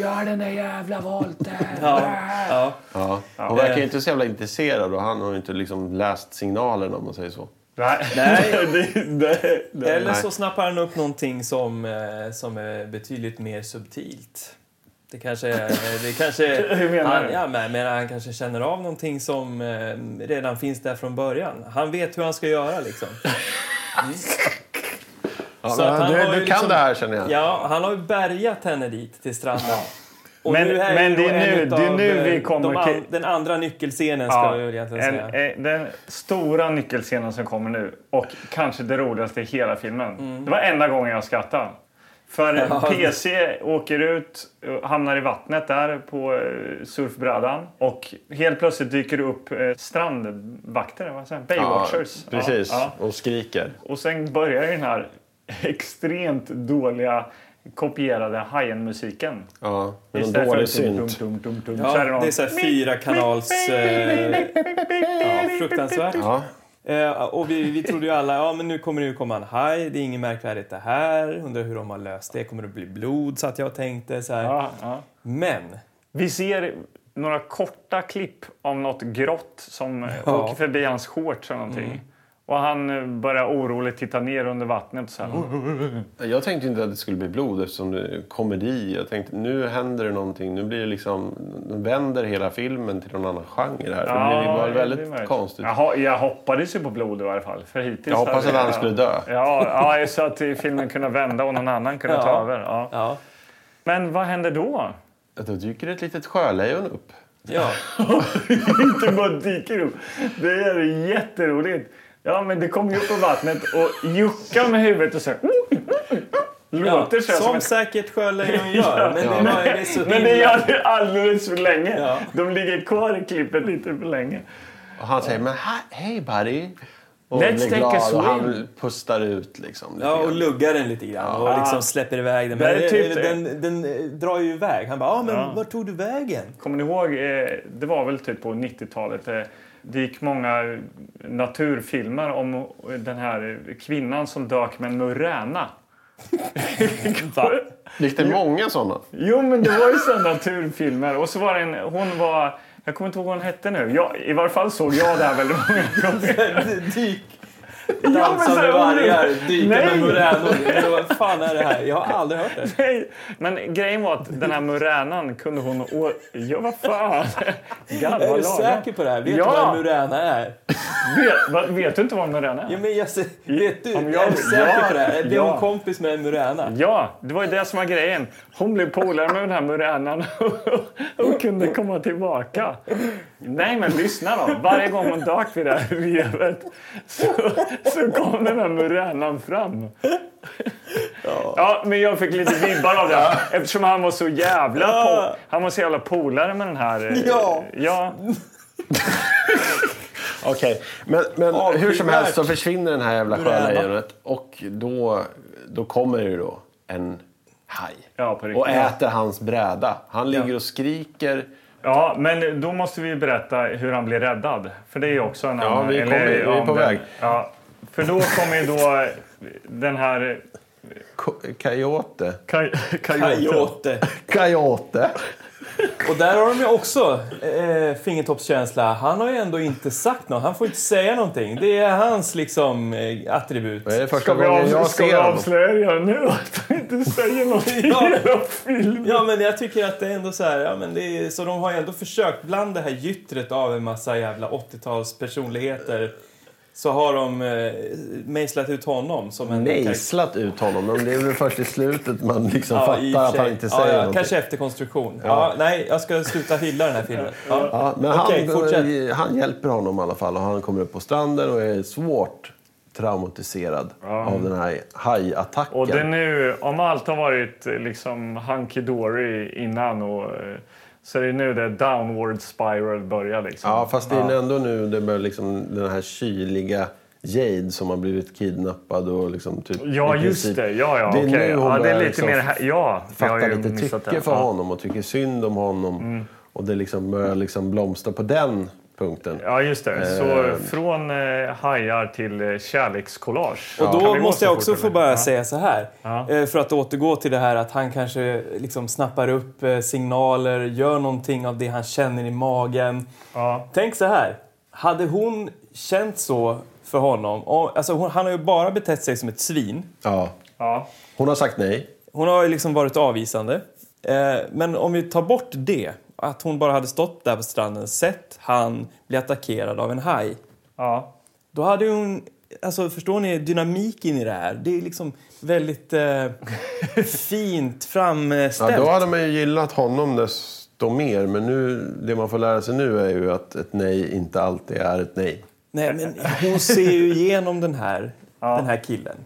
Gör den där jävla volten. Ja, ja. Ja. Hon verkar ju inte så jävla intresserad och han har ju inte liksom läst signalerna om man säger så. Nej. Nej. Eller så snappar han upp någonting som, eh, som är betydligt mer subtilt. Det kanske är... Det kanske, Hur menar han, du? ja, men, men han kanske känner av någonting som eh, redan finns där från början. Han vet hur han ska göra liksom. Ja, Så att han du, har du ju kan liksom- det här känner jag. Ja, han har ju bärgat henne dit till stranden. Och Men- är men det är en nu- det är nu vi eh, kommer de an, Den andra nyckelscenen ska Ja, jag egentligen en, säga. eh, den stora nyckelscenen som kommer nu och kanske det roligaste i hela filmen. Det var enda gången jag skrattade. För Ja. PC åker ut, och hamnar i vattnet där på eh, surfbrädan och helt plötsligt dyker det upp eh, strandvakter, vad säger jag? Ja, Baywatchers. precis. Ja, ja. Och skriker. Och sen börjar den här extremt dåliga kopierade Hajen-musiken. Ja, Istället för dålig synt. dum, dum, dum, så är Ja, någon- det är så här fyra kanals... Eh, ja, fruktansvärt. Ja. Eh, och vi, vi trodde ju alla, ja men nu kommer det ju komma en haj, det är inget märkvärdigt det här. Undrar hur de har löst det, kommer det bli blod? Så att jag tänkte så här. Ja, ja. Men, Vi ser några korta klipp av något grått som Ja. åker förbi hans shorts eller någonting. Och han eh, börjar oroligt titta ner under vattnet. Så här. Jag tänkte inte att det skulle bli blod eftersom det är komedi. Jag tänkte nu händer det någonting. Nu blir det liksom... De vänder hela filmen till någon annan genre här. Ja, det blir bara det väldigt möjligt. konstigt. Jaha, jag hoppades ju på blod i varje fall. För hittills Jag hoppas att han skulle dö. Ja, ja, så att filmen kunde vända och någon annan kunde ta Ja. över. Ja. ja. Men vad händer då? Att Då dyker ett litet sjölejon upp. Ja, inte bara dyker upp. Det är jätteroligt. Ja, men det kommer ju upp på vattnet och juckar med huvudet och så här. Låter så här som som ett säkert sjölejon gör. Men det, var, det är så Men det gör det alldeles för länge. Ja. De ligger kvar i klippet lite för länge. Och han säger men hej buddy. Och Let's blir take a glad swim. och han pustar ut liksom. lite Ja, och grann. luggar den lite grann och liksom släpper iväg den. Men typ det. den, den eh, drar ju iväg. Han bara, ja men Ja. vart tog du vägen? Kommer ni ihåg? Eh, det var väl typ på 90-talet. Det gick många naturfilmer om den här kvinnan som dök med en muräna. Gick det många sådana? Jo, men det var ju sådana naturfilmer. Och så var det en, hon var, jag kommer inte ihåg vad hon hette nu. Jag, I varje fall såg jag det här väldigt många gånger. Dyk. Men Dansa så med här, vargar, dyka Nej. med muränor. Vad fan är det här? Jag har aldrig hört det. Nej, men grejen var att den här muränan kunde hon... Å, ja, vad fan! Garva Är du säker på det här? Vet Ja. du vad en muräna är? Vet, va, vet du inte vad en muräna Ja, är? men jag, vet du? Om jag- är du säker ja, på det här? Blev ja. hon kompis med en muräna? Ja, det var ju det som var grejen. Hon blev polare med den här muränan och kunde komma tillbaka. Nej, men lyssna då. Varje gång hon dök vid det här revet så, så kom den här muränan fram. Ja. men jag fick lite vibbar av det. Eftersom han var så jävla på, han var så jävla polare med den här. eh, Ja. ja. Okej, men, men Avskyvärt. hur som helst så försvinner den här jävla sjölejonet och då, då kommer det ju då en haj. Ja, och äter hans bräda. Han ligger och skriker. Ja, men då måste vi berätta hur han blir räddad. För det är ju också en Ja, annan... vi kommer- vi är ja, på den- väg. Ja, för då kommer ju då den här... Coyote. Coyote. Coyote. Och där har de ju också eh, fingertoppskänsla. Han har ju ändå inte sagt något. Han får inte säga någonting. Det är hans liksom eh, attribut. Det är första gången jag ska vi ser honom. avslöja nu att han inte säger något i Ja. hela filmen? Ja, men jag tycker att det är ändå så här, ja men det är, så de har ju ändå försökt, bland det här gyttret av en massa jävla 80-tals personligheter så har de eh, mejslat ut honom som en... Mejslat ut honom. Men det är väl först i slutet man liksom Ja, fattar att han inte ja, säger ja, någonting. Kanske efterkonstruktion. Ja. nej, jag ska sluta hylla den här filmen. Ja. Ja, men Okej, han, fortsätt. han hjälper honom i alla fall och han kommer upp på stranden och är svårt traumatiserad av den här hajattacken. Och det är nu, om allt har varit liksom hunky dory innan och eh, Så det är nu det downward spiral börjar. Liksom. Ja, fast det är ändå nu det börjar liksom den här kyliga Jade som har blivit kidnappad och liksom typ... Ja, just det. Ja, ja, Det är okej. nu hon Ja, det är lite liksom mer... här- Ja, Fattar lite tycke det. för Ja. Mm. honom och tycker synd om honom. Och det liksom börjar liksom blomstra på den punkten. Ja, just det. Så Eh. från eh, hajar till eh, kärlekskollage. Och då måste jag också få bara Ja. säga så här. Ja. Eh, För att återgå till det här att han kanske liksom snappar upp signaler, gör någonting av det han känner i magen. Ja. Tänk så här. Hade hon känt så för honom? Och, alltså hon, han har ju bara betett sig som ett svin. Ja. Ja. Hon har sagt nej. Hon har ju liksom varit avvisande. Eh, men om vi tar bort det, att hon bara hade stått där på stranden, sett han bli attackerad av en haj. Ja. Då hade hon, alltså förstår ni dynamiken i det här? Det är liksom väldigt eh, fint framställt. Ja, då hade man ju gillat honom desto mer. Men nu, det man får lära sig nu är ju att ett nej inte alltid är ett nej. Nej, men hon ser ju igenom den här, den här killen.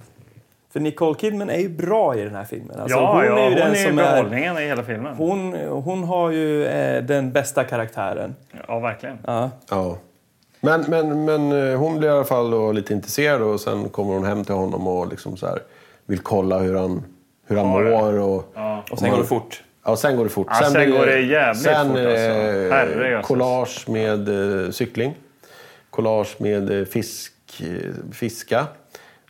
För Nicole Kidman är ju bra i den här filmen. Alltså, ja, ja, är ju den hon är som är... behållningen i hela filmen. Hon, hon har ju eh, den bästa karaktären. Ja, verkligen. Ja. Ja. Men, men, men eh, hon blir i alla fall då lite intresserad och sen kommer hon hem till honom och liksom så här, vill kolla hur han, hur han det. mår. Och, Och sen går det fort. Ja, sen går det fort. Ja, sen blir går det jävligt sen fort, är det alltså. Herrejösses. collage med eh, cykling. Collage med eh, fisk, eh, fiska.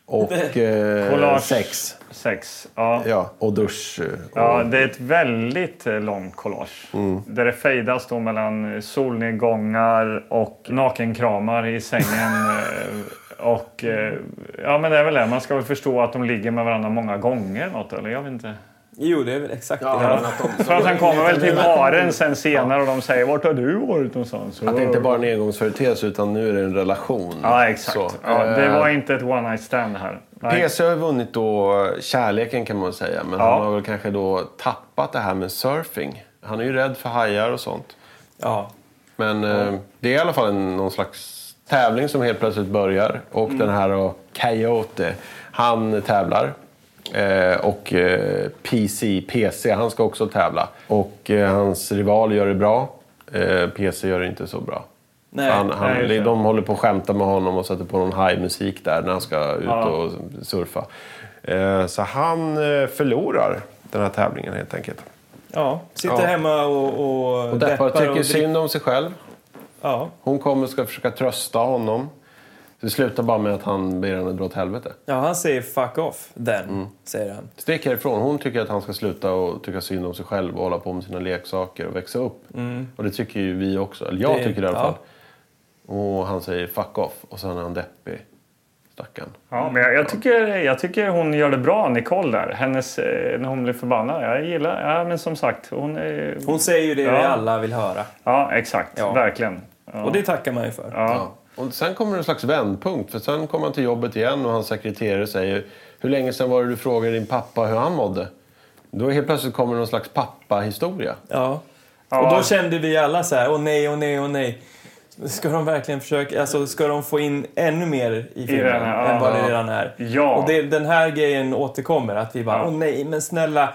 Och eh, sex. Sex. Ja. Ja, och dusch. eh, Och, Ja, det är ett väldigt eh, långt collage. Mm. Där det fejdas då mellan solnedgångar och nakenkramar i sängen. eh, och ja, men det är väl det. Man ska väl förstå att de ligger med varandra många gånger. Något, eller? Jag vet inte. Jo, det är väl exakt Ja, det. de- För att han kommer väl till baren sen senare och de säger vart har du varit någonstans? Att det inte bara är en engångsföreteelse utan nu är det en relation. Ja, exakt. Så, ja, det eh, var inte ett one night stand här. Nej. PC har ju vunnit då kärleken kan man säga. Men Ja. han har väl kanske då tappat det här med surfing. Han är ju rädd för hajar och sånt. Ja. Men eh, det är i alla fall en, någon slags tävling som helt plötsligt börjar. Och Mm. den här då, Coyote, han tävlar. Eh, och eh, PC, PC, han ska också tävla. Och eh, hans rival gör det bra. PC gör det inte så bra. Nej. han, han, nej, de håller på att skämta med honom och sätter på någon high-musik där när han ska ut Ja. och surfa. Så han förlorar den här tävlingen helt enkelt. ja. Sitter Ja. hemma och, och, Och deppar och tycker dricker- synd om sig själv. Ja. Hon kommer och ska försöka trösta honom. Det slutar bara med att han ber henne dra åt helvete. ja, han säger fuck off, den, Mm. säger han. Stick härifrån. Hon tycker att han ska sluta och tycka synd om sig själv och hålla på med sina leksaker och växa upp. Och det tycker ju vi också. Eller jag Mm. Det- tycker det i alla ja. fall. Och han säger fuck off. Och sen är han deppig. Stackarn. Ja, men jag, jag, tycker, jag tycker hon gör det bra, Nicole där. Hennes, eh, när hon blir förbannad. Jag gillar, ja men som sagt. Hon, är, Hon säger ju det Ja. vi alla vill höra. Ja, exakt. Ja. Verkligen. Ja. Och det tackar man ju för. ja. Och sen kommer en slags vändpunkt. För sen kommer han till jobbet igen och hans sekreterare säger Hur länge sedan var det du frågade din pappa hur han mådde? Då helt plötsligt kommer någon slags pappa-historia. Ja. Ja. Och då kände vi alla så här, åh nej, åh nej, åh nej. Ska de verkligen försöka, alltså ska de få in ännu mer i filmen den här, än vad det redan är? Ja. Och det, den här grejen återkommer, att vi bara, Ja. åh nej, men snälla,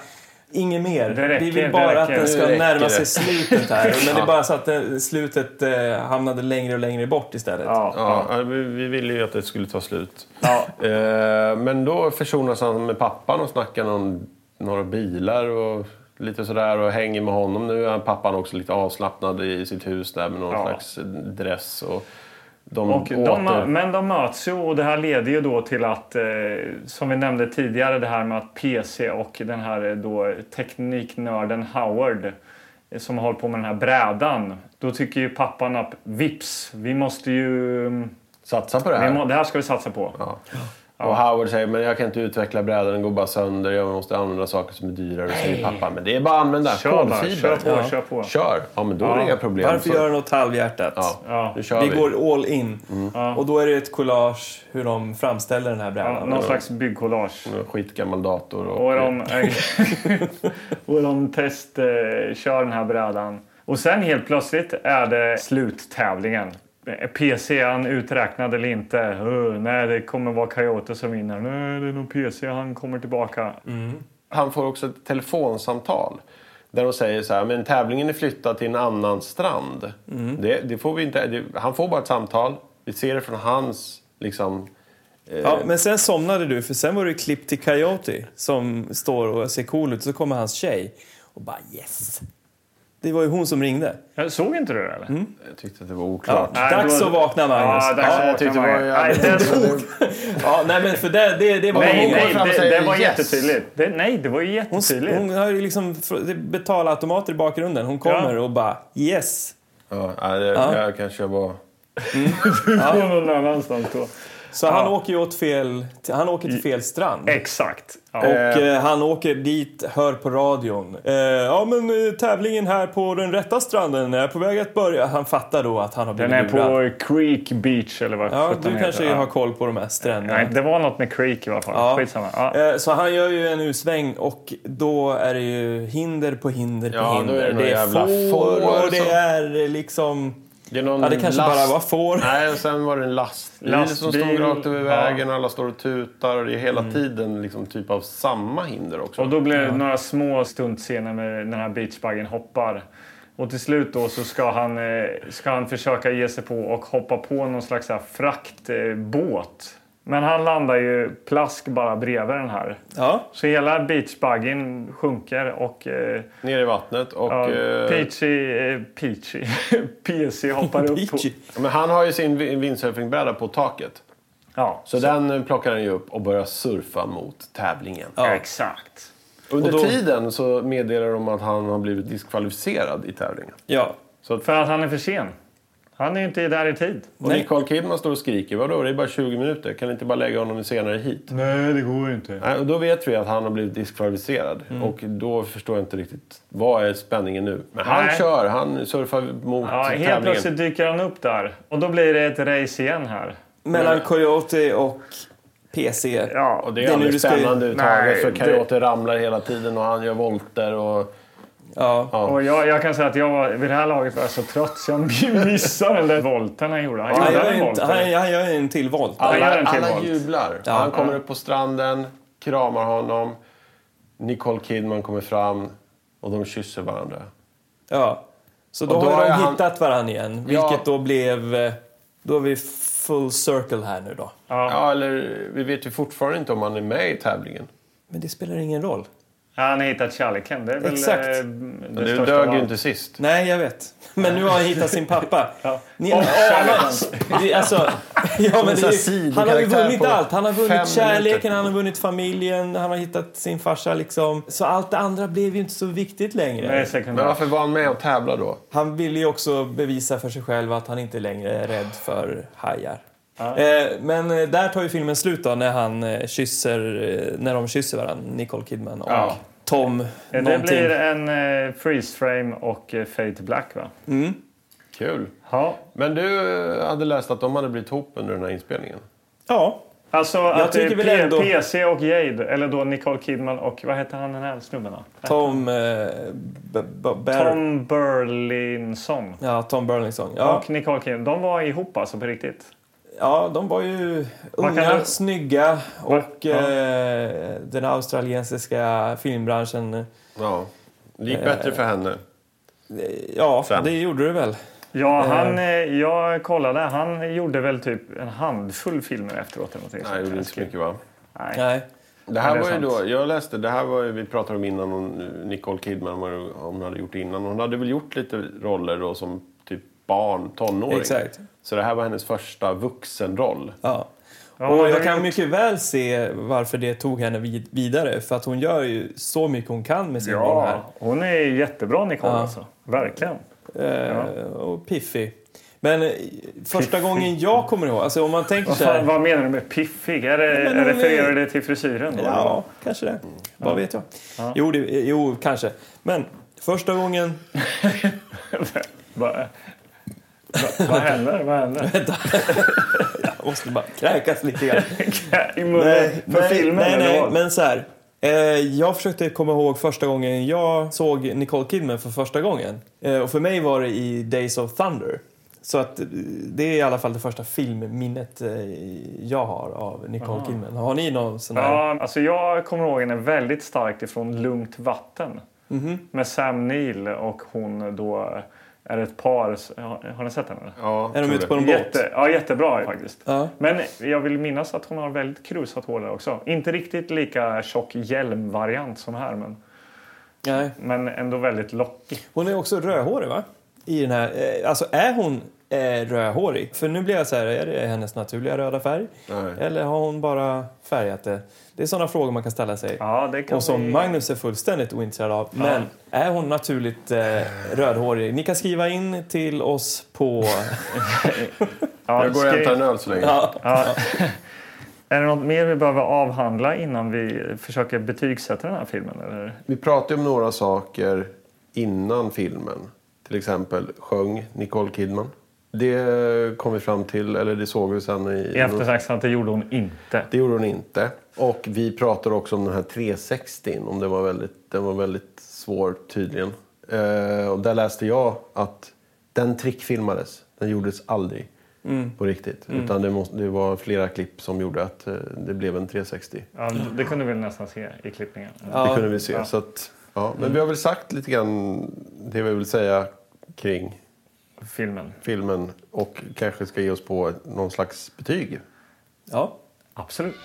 inget mer. Det räcker, vi vill det bara att den ska närma sig slutet här. Men det är bara så att eh, slutet eh, hamnade längre och längre bort istället. Ja. Ja, ja, vi, vi ville ju att det skulle ta slut. Ja. Eh, men då försonas han med pappan och snackar om några bilar och lite sådär och hänger med honom. Nu är pappan också lite avslappnad i sitt hus där med någon Ja. slags dress. Och de Och de, men de möts ju och det här leder ju då till att, eh, som vi nämnde tidigare, det här med att PC och den här eh, då tekniknörden Howard eh, som hållit på med den här brädan. Då tycker ju pappan att vips, vi måste ju... mm, Satsa på det här. må, det här ska vi satsa på. Ja. Och Howard säger men jag kan inte utveckla brädan, den går bara sönder. Jag måste använda saker som är dyrare. Säger pappa. Men det är bara att använda Kör bara, kolfiber. kör på, Ja. kör på. Kör! Ja men då är det Ja. inga problem. Varför Så- göra något halvhjärtat? Ja, Ja. nu kör Vi vi. går all in. Ja. Och då är det ett collage hur de framställer den här Ja, brädan. någon slags byggcollage. Skitgammal dator. Och, Och de, och de test, eh, kör den här brädan. Och sen helt plötsligt är det sluttävlingen. PC, han uträknad eller inte? Uh, nej, det kommer vara Coyote som vinner. Nej, det är nog PC, han kommer tillbaka. Han får också ett telefonsamtal Där de säger så här, men tävlingen är flyttad till en annan strand. Mm. Det, det får vi inte, det, han får bara ett samtal. Vi ser det från hans liksom... Ja, men sen somnade du, för sen var det klipp till Coyote som står och ser cool ut. Så kommer hans tjej och bara yes. Det var ju hon som ringde. Jag såg inte du det eller? Jag tyckte att det var oklart. Ja, dags att vakna, Magnus. Ja, dags Ja, att jag tyckte det var Nej, det- Ja, nej men för det, det, det var Nej, hon nej, och det, det var yes. jättetydligt. Det, nej, det var ju Hon, jättetydligt. hon har ju liksom betalautomater i bakgrunden. Hon kommer och bara yes. Ja, nej, det, Jag kanske var... Ja. någon annanstans då. Så han åker ju åt fel, han åker till fel strand. Exakt. Ja. Och eh, han åker dit, hör på radion. Eh, ja men eh, tävlingen här på den rätta stranden är på väg att börja. Han fattar då att han har Den blivit är lurad. på Creek Beach eller vad Ja, du heter. kanske Ja. har koll på de här stränderna. Nej, det var något med Creek i alla fall. Ja. Skitsamma. Ja. Eh, Så han gör ju en U-sväng och då är det ju hinder på hinder på Ja, hinder. det det är jävla får får och det är liksom... Det är någon Ja, det kanske bara var får. Nej, och sen var det en lastbil, som Lastbil, stod rakt över ja. vägen och alla står och tutar. Och det är hela tiden liksom typ av samma hinder också. Och då blir det några små stuntscener med den här beachbuggen hoppar. Och till slut då så ska han, eh, ska han försöka ge sig på och hoppa på någon slags fraktbåt. Men han landar ju plask bara bredvid den här. Ja, Så hela beachbuggen sjunker och eh, Ner i vattnet. Och, ja, eh, Peachy, eh, Peachy, PC hoppar upp på... Peachy. men han har ju sin windsurfingbräda på taket. Ja, Så, den eh, plockar han ju upp och börjar surfa mot tävlingen. Ja. exakt. Under då- tiden så meddelar de att han har blivit diskvalificerad i tävlingen. ja. För att han är för sen. Han är ju inte där i tid. Och Nej. Nicole Kidman står och skriker. Vadå, det är bara 20 minuter. Kan ni inte bara lägga honom senare hit? Nej, det går inte. Nej, och då vet vi att han har blivit diskvalificerad. Mm. Och då förstår jag inte riktigt. Vad är spänningen nu? Men han Nej. kör. Han surfar mot Ja, helt tävlingen. plötsligt dyker han upp där. Och då blir det ett race igen här. Mellan Coyote och PC. Ja, Och det Det är aldrig ska- spännande överhuvudtaget. För Coyote ramlar hela tiden och han gör volter. Och... Ja. Och jag, jag kan säga att jag var, vid det här laget var jag så trött så jag missade den där volten han gjorde. Han gjorde en volt. han, han gör en till volt. Alla, en till alla volt. jublar. Ja. han kommer upp på stranden, kramar honom. Nicole Kidman kommer fram och de kysser varandra. Ja. Så då, då har de han- hittat varandra igen. Ja. Vilket då blev... eh, Då är vi full circle här nu då. Ja. eller vi vet ju fortfarande inte om han är med i tävlingen. Men det spelar ingen roll. Han har hittat kärleken. Det är väl Exakt. eh, det största dög ju inte sist. Nej, jag vet. Men nu har han hittat sin pappa. Ja. Ni, Och alltså, ja, men en det, är- han har ju vunnit på allt. Han har fem vunnit kärleken, minuter. han har vunnit familjen, han har hittat sin farsa. Liksom. Så allt det andra blev ju inte så viktigt längre. Men varför var han med och tävla då? Han ville ju också bevisa för sig själv att han inte längre är rädd för hajar. Eh, men eh, där tar ju filmen slut då när han eh, kysser, eh, när de kysser varandra, Nicole Kidman och Ja. Tom. Det någonting. blir en eh, freeze frame och eh, fade to black va? Kul. Ja. Men du eh, hade läst att de hade blivit ihop under den här inspelningen? Ja, Alltså att det är P- ändå- PC och Jade, eller då Nicole Kidman och vad heter han den här snubben då? Tom... Eh, B- B- Ber- Tom Burlinson. Ja, Tom Burlington. Ja, Och Nicole Kidman. De var ihop alltså på riktigt. Ja, de var ju unga, du- snygga och Ja. eh, den australiensiska filmbranschen... Ja. Det gick bättre för henne. Eh, ja, Sen. det gjorde det väl. Ja, han, eh, jag kollade. Han gjorde väl typ en handfull filmer efteråt. Eller Nej, det gjorde inte så mycket va? Nej. Nej. Det här det var ju sant. då, jag läste, det här var ju, vi pratade om innan, om Nicole Kidman, vad hon hade gjort innan. Hon hade väl gjort lite roller då som typ barn, tonåring. Exakt. Så det här var hennes första vuxenroll. Ja. Ja, och jag kan mycket väl se varför det tog henne vid- vidare. För att hon gör ju så mycket hon kan med sin roll här. Ja, hon är jättebra Nicole Ja. alltså. Verkligen. Eh, Och piffig. Men eh, första gången jag kommer ihåg, alltså om man tänker Vad, så här. vad menar du med piffig? Är det, men refererar det till frisyren? då, Ja, kanske det. Vad vet jag? Jo, det, jo, kanske. Men första gången... Vad, händer? Vad händer? Jag måste bara kräkas lite grann. I munnen? För filmen nej, eller nej, vad? men så här. Eh, jag försökte komma ihåg första gången jag såg Nicole Kidman för första gången. Eh, och för mig var det i Days of Thunder. Så att eh, det är i alla fall det första filmminnet jag har av Nicole Kidman. Har ni någon sån här? Ja, alltså jag kommer ihåg henne väldigt starkt ifrån Lugnt vatten. Med Sam Neill och hon då är ett par. Har, ni sett henne? Ja, Är de ute på en båt? Jätte, ja, jättebra faktiskt. Ja. Men jag vill minnas att hon har väldigt krusat hår där också. Inte riktigt lika tjock hjälmvariant som här, men, Nej. men ändå väldigt lockig. Hon är också rödhårig, va? I den här, eh, alltså, är hon eh, rödhårig? För nu blir jag så här, är det hennes naturliga röda färg? Nej. Eller har hon bara färgat det? Det är sådana frågor man kan ställa sig. Ja, det kan Och som vi- Magnus är fullständigt ointresserad av. Men är hon naturligt eh, rödhårig? Ni kan skriva in till oss på... Ja, Jag går och hämtar en öl så länge. ja, Ja. Är det något mer vi behöver avhandla innan vi försöker betygsätta den här filmen? Eller? Vi pratade om några saker innan filmen. Till exempel sjöng Nicole Kidman. Det kom vi fram till, eller det såg vi sen i... I eftersnacket att det gjorde hon inte. Det gjorde hon inte. Och vi pratade också om den här 360. Om det var väldigt, den var väldigt svår tydligen. Eh, och där läste jag att den trickfilmades. Den gjordes aldrig på riktigt. Utan det, måste, det var flera klipp som gjorde att eh, det blev en 360. Ja, det kunde vi nästan se i klippningen. Det kunde vi se. Så att, ja. Men vi har väl sagt lite grann det vi vill säga kring Filmen. filmen. Och kanske ska ge oss på någon slags betyg. ja. Absolut.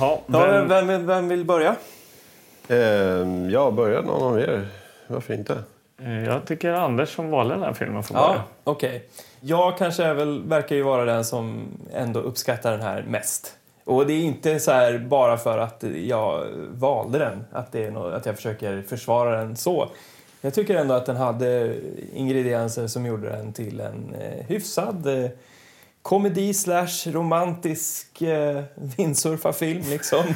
Ja, ja vem, vem, vem, vem vill börja? Eh, ja, börja någon av er. Varför inte? eh, jag tycker Anders som valde den här filmen får Ja, börja. okej. Jag kanske är väl, verkar ju vara den som ändå uppskattar den här mest. Och det är inte så här bara för att jag valde den, att, det är nå- att jag försöker försvara den så. Jag tycker ändå att den hade ingredienser som gjorde den till en eh, hyfsad eh, komedi slash romantisk eh, vindsurfarfilm liksom.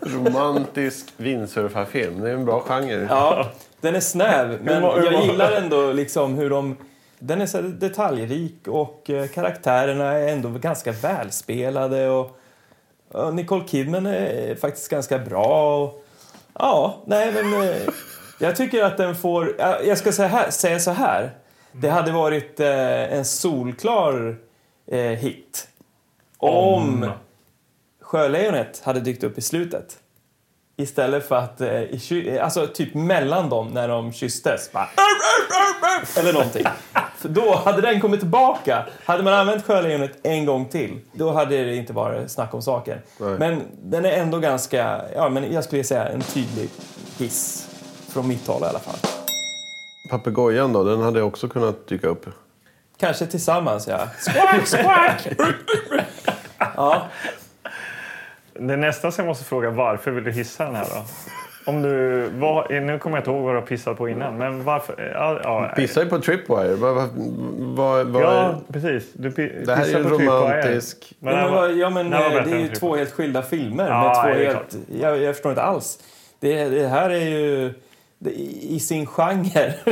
Romantisk vindsurfarfilm. Det är en bra genre. Ja, den är snäv, men jag gillar ändå liksom hur de... Den är så detaljrik och eh, karaktärerna är ändå ganska välspelade. Och, och Nicole Kidman är faktiskt ganska bra. Och, ja, nej men... eh, Jag tycker att den får... ja, Jag ska säga, här, säga så här. Det hade varit eh, en solklar hit. Om Sjölejonet hade dykt upp i slutet. Istället för att, eh, alltså typ mellan dem när de kysstes. Bara, eller någonting. För då hade den kommit tillbaka. Hade man använt Sjölejonet en gång till, då hade det inte varit snack om saker. Nej. Men den är ändå ganska, ja men jag skulle säga en tydlig hiss. Från mitt håll i alla fall. Papegojan då, den hade också kunnat dyka upp. Kanske tillsammans, ja. Squack, squack! ja, Det är nästan så jag måste fråga varför vill du hissa den här då? Om du, vad, nu kommer jag inte ihåg vad du har pissat på innan, men varför? Ja, ja, Pissar ju på Tripwire. Vad, vad, vad ja precis. Du det här är ju romantisk... Men men, var- ja, men det var det är ju två helt skilda filmer Ja, med två det är helt... Jag, jag förstår inte alls. Det, det här är ju... Det, I sin genre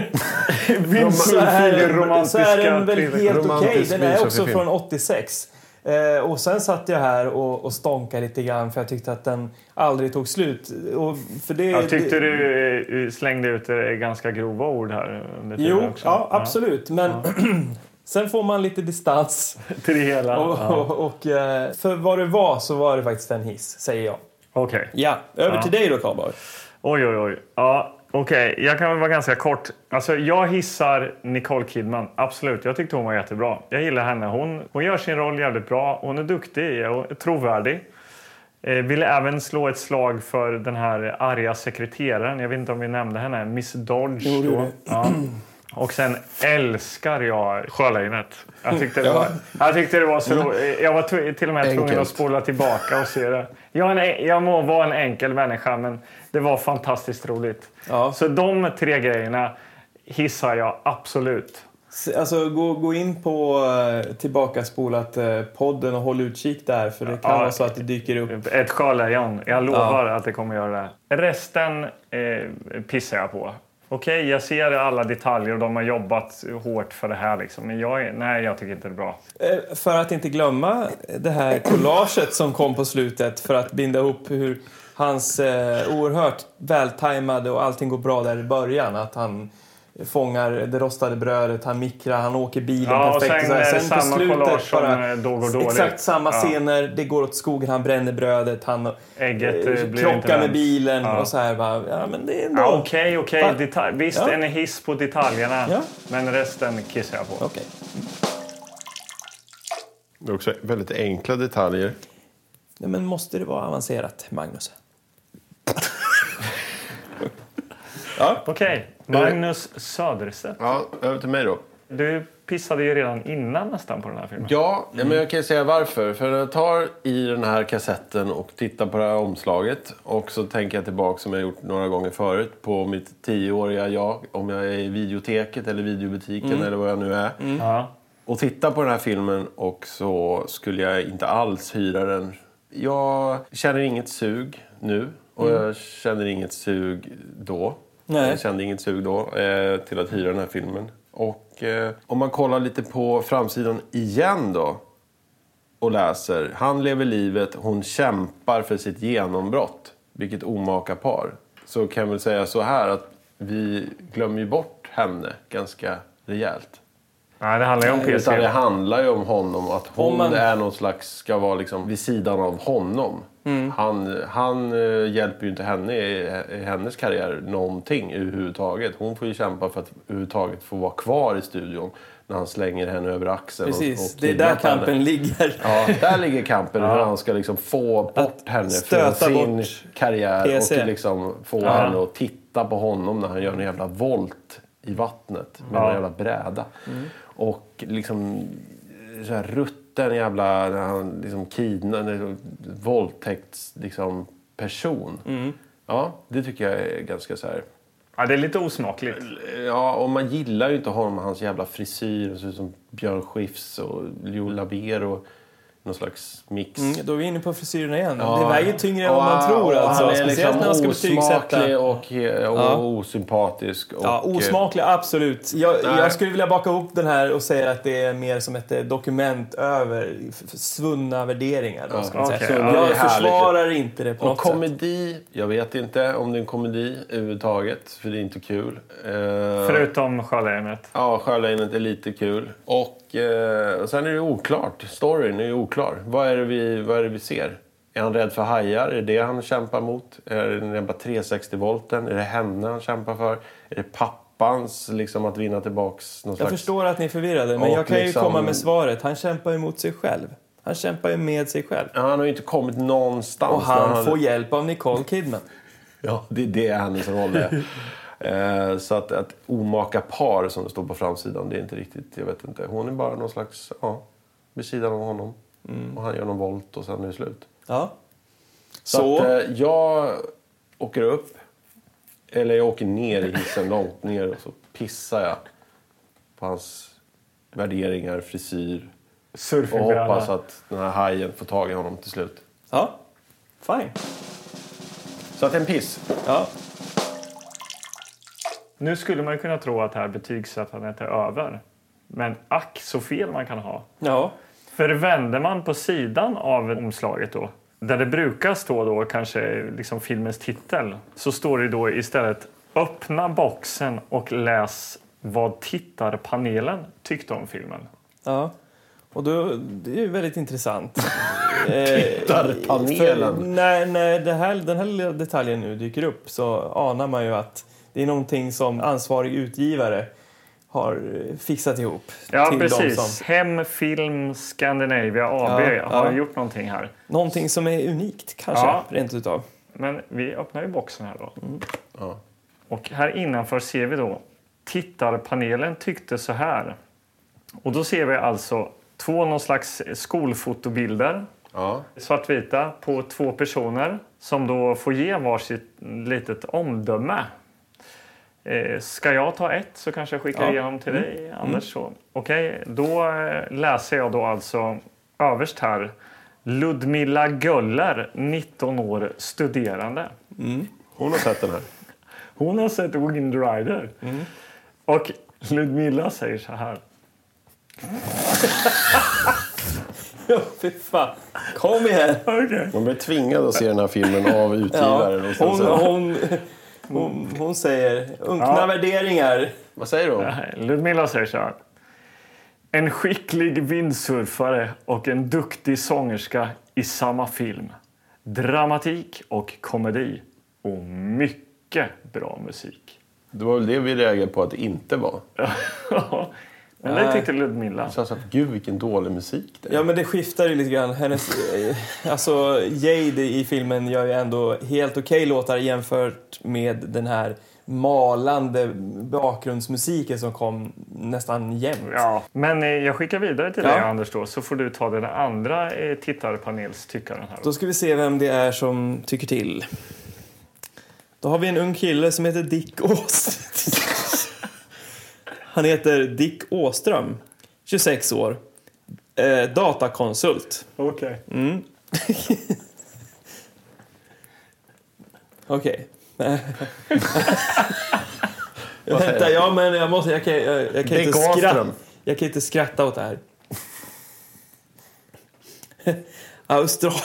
så är, så är den väl helt okej. Romantisk Den är också från 86. Eh, och sen satt jag här och, och stånkade lite grann för jag tyckte att den aldrig tog slut. Och för det, Jag tyckte det, du eh, slängde ut eh, ganska grova ord här under Jo, också. ja, absolut. Men sen får man lite distans. Till det hela. Och, Ja. och, och, eh, för vad det var så var det faktiskt en hiss, säger jag. Okej. Ja, över Ja. till dig då Karlborg. Oj, oj, oj. Ja, Okej, jag kan väl vara ganska kort. Alltså, jag hissar Nicole Kidman. Absolut, jag tyckte hon var jättebra. Jag gillar henne. Hon, hon gör sin roll jävligt bra. Hon är duktig och trovärdig. Eh, ville även slå ett slag för den här arga sekreteraren. Jag vet inte om vi nämnde henne. Miss Dodge. Jo, det. Och sen älskar jag Sjölejonet. Jag tyckte det var, jag tyckte det var så roligt. Jag var till och med tvungen Enkelt. att spola tillbaka och se det. Jag, en, jag må vara en enkel människa, men det var fantastiskt roligt. Ja. Så de tre grejerna hissar jag absolut. Alltså gå, gå in på eh, tillbakaspolat eh, podden och håll utkik där för det kan Ja. vara så att det dyker upp. Ett sjölejon. Jag lovar att det kommer göra det. Resten eh, pissar jag på. Okej, okay, jag ser alla detaljer och de har jobbat hårt för det här. Liksom. Men jag, nej, jag tycker inte det är bra. Eh, för att inte glömma det här collaget som kom på slutet för att binda ihop hur hans eh, oerhört vältajmade och allting går bra där i början. Att han fångar det rostade brödet, han mikrar, han åker bilen Ja, och perfekt. sen och samma collage som, bara eh, då går dåligt. Exakt samma Ja. scener, det går åt skogen, han bränner brödet, han Ägget eh, eh, blir inte krockar med bilen Ja. och så här bara, ja men det är ändå... Ja, Okej, okej. Va? Detalj- Visst, Ja. en hiss på detaljerna. Ja. Men resten kissar jag på. Okej. Det är också väldigt enkla detaljer. Nej, men måste det vara avancerat, Magnus? Okej, Magnus Söderstedt. Ja, över till mig då. Du pissade ju redan innan nästan på den här filmen. Ja, ja, men jag kan ju säga varför. För när jag tar i den här kassetten och tittar på det här omslaget och så tänker jag tillbaka som jag gjort några gånger förut på mitt tioåriga jag. Om jag är i videoteket eller videobutiken eller vad jag nu är. Ja. Och tittar på den här filmen och så skulle jag inte alls hyra den. Jag känner inget sug nu och jag känner inget sug då. Nej. Jag kände inget sug då eh, till att hyra den här filmen. Och eh, om man kollar lite på framsidan igen då och läser. Han lever livet, hon kämpar för sitt genombrott. Vilket omaka par. Så kan jag väl säga så här att vi glömmer ju bort henne ganska rejält. Nej, det handlar ju om Utan PC. det handlar ju om honom. Att hon man- är någon slags, ska vara liksom vid sidan av honom. Mm. Han, han eh, hjälper ju inte henne i, i hennes karriär någonting överhuvudtaget. Hon får ju kämpa för att överhuvudtaget få vara kvar i studion. När han slänger henne över axeln. Precis, och, och det är där kidnappar henne. kampen ligger. Ja, där ligger kampen. Hur han ska liksom få bort Att henne stöta från sin bort karriär. PC. Och liksom få henne att titta på honom när han gör en jävla volt i vattnet. Med Ja. en jävla bräda. Mm. Och liksom så här rutten jävla när han liksom kidnappar, våldtäkts liksom person. Mm. Ja, det tycker jag är ganska så här. Ja, det är lite osmakligt. Ja, och man gillar ju inte honom med hans jävla frisyr. Han ser ut som Björn Skifs och Leo Labero. Någon slags mix. Mm, då är vi inne på frisyrerna igen. Ja. Det väger tyngre än vad man tror. Alltså. Han är Speciellt liksom när man ska osmaklig och, och Ja. osympatisk. Och, Ja, osmaklig, absolut. Jag, jag skulle vilja baka ihop den här och säga att det är mer som ett eh, dokument över svunna värderingar. Då, ska okej. säga. Är jag försvarar inte det på Och något sätt. komedi, jag vet inte om det är en komedi överhuvudtaget. För det är inte kul. Eh, Förutom Sjölejonet. Ja, Sjölejonet är lite kul. Och, eh, sen är det oklart. Storyn är oklar. Vad är, det vi, vad är det vi ser? Är han rädd för hajar? Är det det han kämpar mot? Är det den jävla 360-volten? Är det henne han kämpar för? Är det pappans liksom att vinna tillbaks någon Jag slags... förstår att ni är förvirrade, men Och jag kan ju liksom- komma med svaret. Han kämpar ju mot sig själv. Han kämpar ju med sig själv. Ja, han har ju inte kommit någonstans. Och han när får hjälp av Nicole Kidman. Ja, det är det hennes roll är. Eh, så att, att omaka par som det står på framsidan, det är inte riktigt, jag vet inte. Hon är bara någon slags, ja, vid sidan av honom. Och han gör någon volt och sen är det slut. Ja. Så, Så, Att, eh, jag åker upp, eller jag åker ner i hissen långt ner och så pissar jag på hans värderingar, frisyr och hoppas att den här hajen får tag i honom till slut. ja. Fine. Så att en piss. Ja. Nu skulle man ju kunna tro att det här betygssättandet är över. Men ack så fel man kan ha. Ja. För vänder man på sidan av omslaget då, där det brukar stå då kanske liksom filmens titel, så står det då istället öppna boxen och läs vad tittarpanelen tyckte om filmen. Ja. Och då, det är ju väldigt intressant. Eh, Tittarpanelen. för När, när det här, den här lilla detaljen nu dyker upp så anar man ju att det är någonting som ansvarig utgivare har eh, fixat ihop. Ja, till precis. som, Hem Film Scandinavia AB Ja, har ja. gjort någonting här. någonting som är unikt, kanske, Ja. rent utav. Men vi öppnar ju boxen här då. Ja. Och här innanför ser vi då tittarpanelen tyckte så här. Och då ser vi alltså två någon slags skolfotobilder Ja. svartvita på två personer som då får ge varsitt litet omdöme. Eh, ska jag ta ett så kanske jag skickar Ja. igenom till dig, Anders. så. Okej, då eh, läser jag då alltså överst här. Ludmilla Göller, 19 år, studerande. Hon har sett den här. Hon har sett Wind Rider. Och Ludmilla säger så här. Ja, fy fan. Kom igen! Okej. Man blir tvingad att se den här filmen av Ja, utgivaren. och sen hon, så- hon, Hon, hon säger unkna Ja. värderingar. Vad säger du? Nej, Ludmilla säger så här. En skicklig vindsurfare och en duktig sångerska i samma film. Dramatik och komedi. Och mycket bra musik. Det var väl det vi reagerade på att det inte var. Men det tyckte Ludmilla. Så jag sa, gud vilken dålig musik det är. Ja, men det skiftar ju lite grann. Hennes, eh, alltså, Jade i filmen gör ju ändå helt okej låtar jämfört med den här malande bakgrundsmusiken som kom nästan jämt. Ja, men eh, jag skickar vidare till Ja. dig Anders då, så får du ta den andra eh, tittarpanelstyckaren här. Då ska vi se vem det är som tycker till. Då har vi en ung kille som heter Dick Ås. Han heter Dick Åström, 26 år. Eh, datakonsult. Okej. Mm. Okej. Vänta, ja men jag måste, jag kan, jag, jag kan inte skratta. Jag kan inte skratta åt det här. Australien.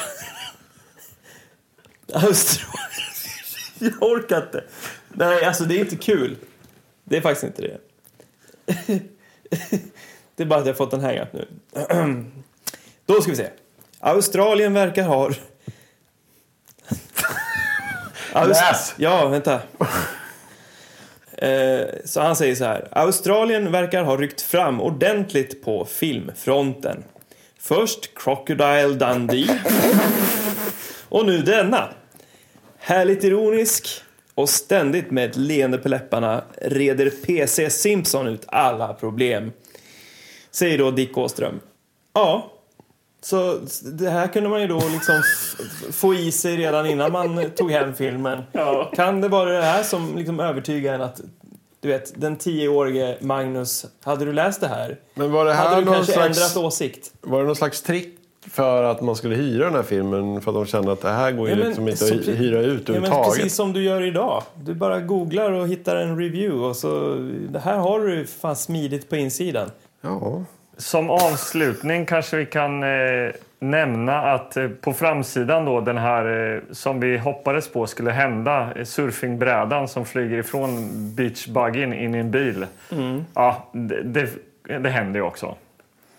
Australien. Jag orkar inte. Nej, alltså det är inte kul. Det är faktiskt inte det. Det är bara att jag har fått en hang-up nu. Då ska vi se. Australien verkar ha... Aust- Läs! Ja, vänta. Eh, Så han säger så här. Australien verkar ha ryckt fram ordentligt på filmfronten. Först Crocodile Dundee. Och nu denna. Härligt ironisk och ständigt med ett leende på läpparna reder PC Simpson ut alla problem. Säger då Dick Åström. Ja, så det här kunde man ju då liksom få i sig redan innan man tog hem filmen. Kan det vara det här som liksom övertygar en att du vet, den tioårige Magnus, hade du läst det här? Men var det här Hade du någon kanske slags, ändrat åsikt? var det någon slags trick för att man skulle hyra den här filmen? För att de kände att det här går ju Ja, liksom inte att hyra ut Ja, men överhuvudtaget. precis som du gör idag. Du bara googlar och hittar en review och så... Det här har du fan smidigt på insidan. Ja. Som avslutning kanske vi kan eh, nämna att eh, på framsidan då den här eh, som vi hoppades på skulle hända, eh, surfingbrädan som flyger ifrån beachbuggen in i en bil. Ja, det, det, det händer ju också.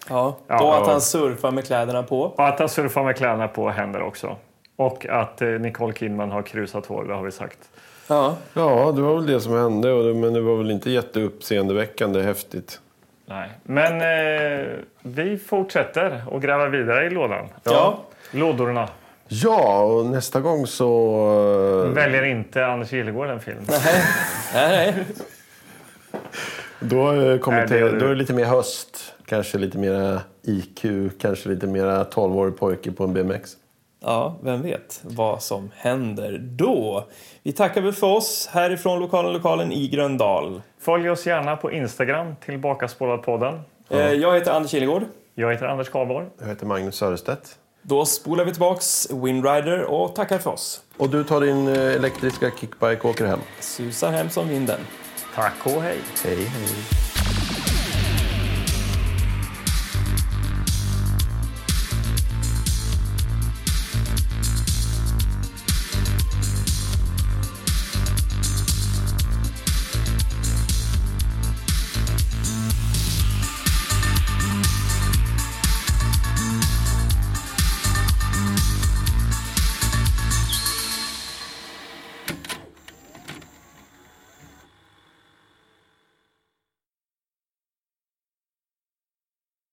Ja, Ja, då att ja. han surfar med kläderna på. Och att han surfar med kläderna på händer också. Och att eh, Nicole Kidman har krusat hår, det har vi sagt. Ja. ja, det var väl det som hände. och det- Men det var väl inte jätteuppseendeväckande häftigt. Nej. Men eh, vi fortsätter och gräva vidare i lådan. Ja. Lådorna. Ja, och nästa gång så... eh, Väljer inte Anders Gillegård en film. Nej, nej. Då, eh, kommer Nej, det till, då är det lite mer höst. Kanske lite mer IQ. Kanske lite mer 12-årig pojke på en BMX. Ja, vem vet vad som händer då? Vi tackar väl för oss härifrån lokalen lokalen i Gröndal. Följ oss gärna på Instagram, Tillbakaspålat-podden. Eh, Jag heter Anders Kilegård. Jag heter Anders Karlborg. Jag heter Magnus Söderstedt. Då spolar vi tillbaks Windrider och tackar för oss. Och du tar din eh, elektriska kickbike och åker hem. Susar hem som vinden. Tack och hej! Hej, hej.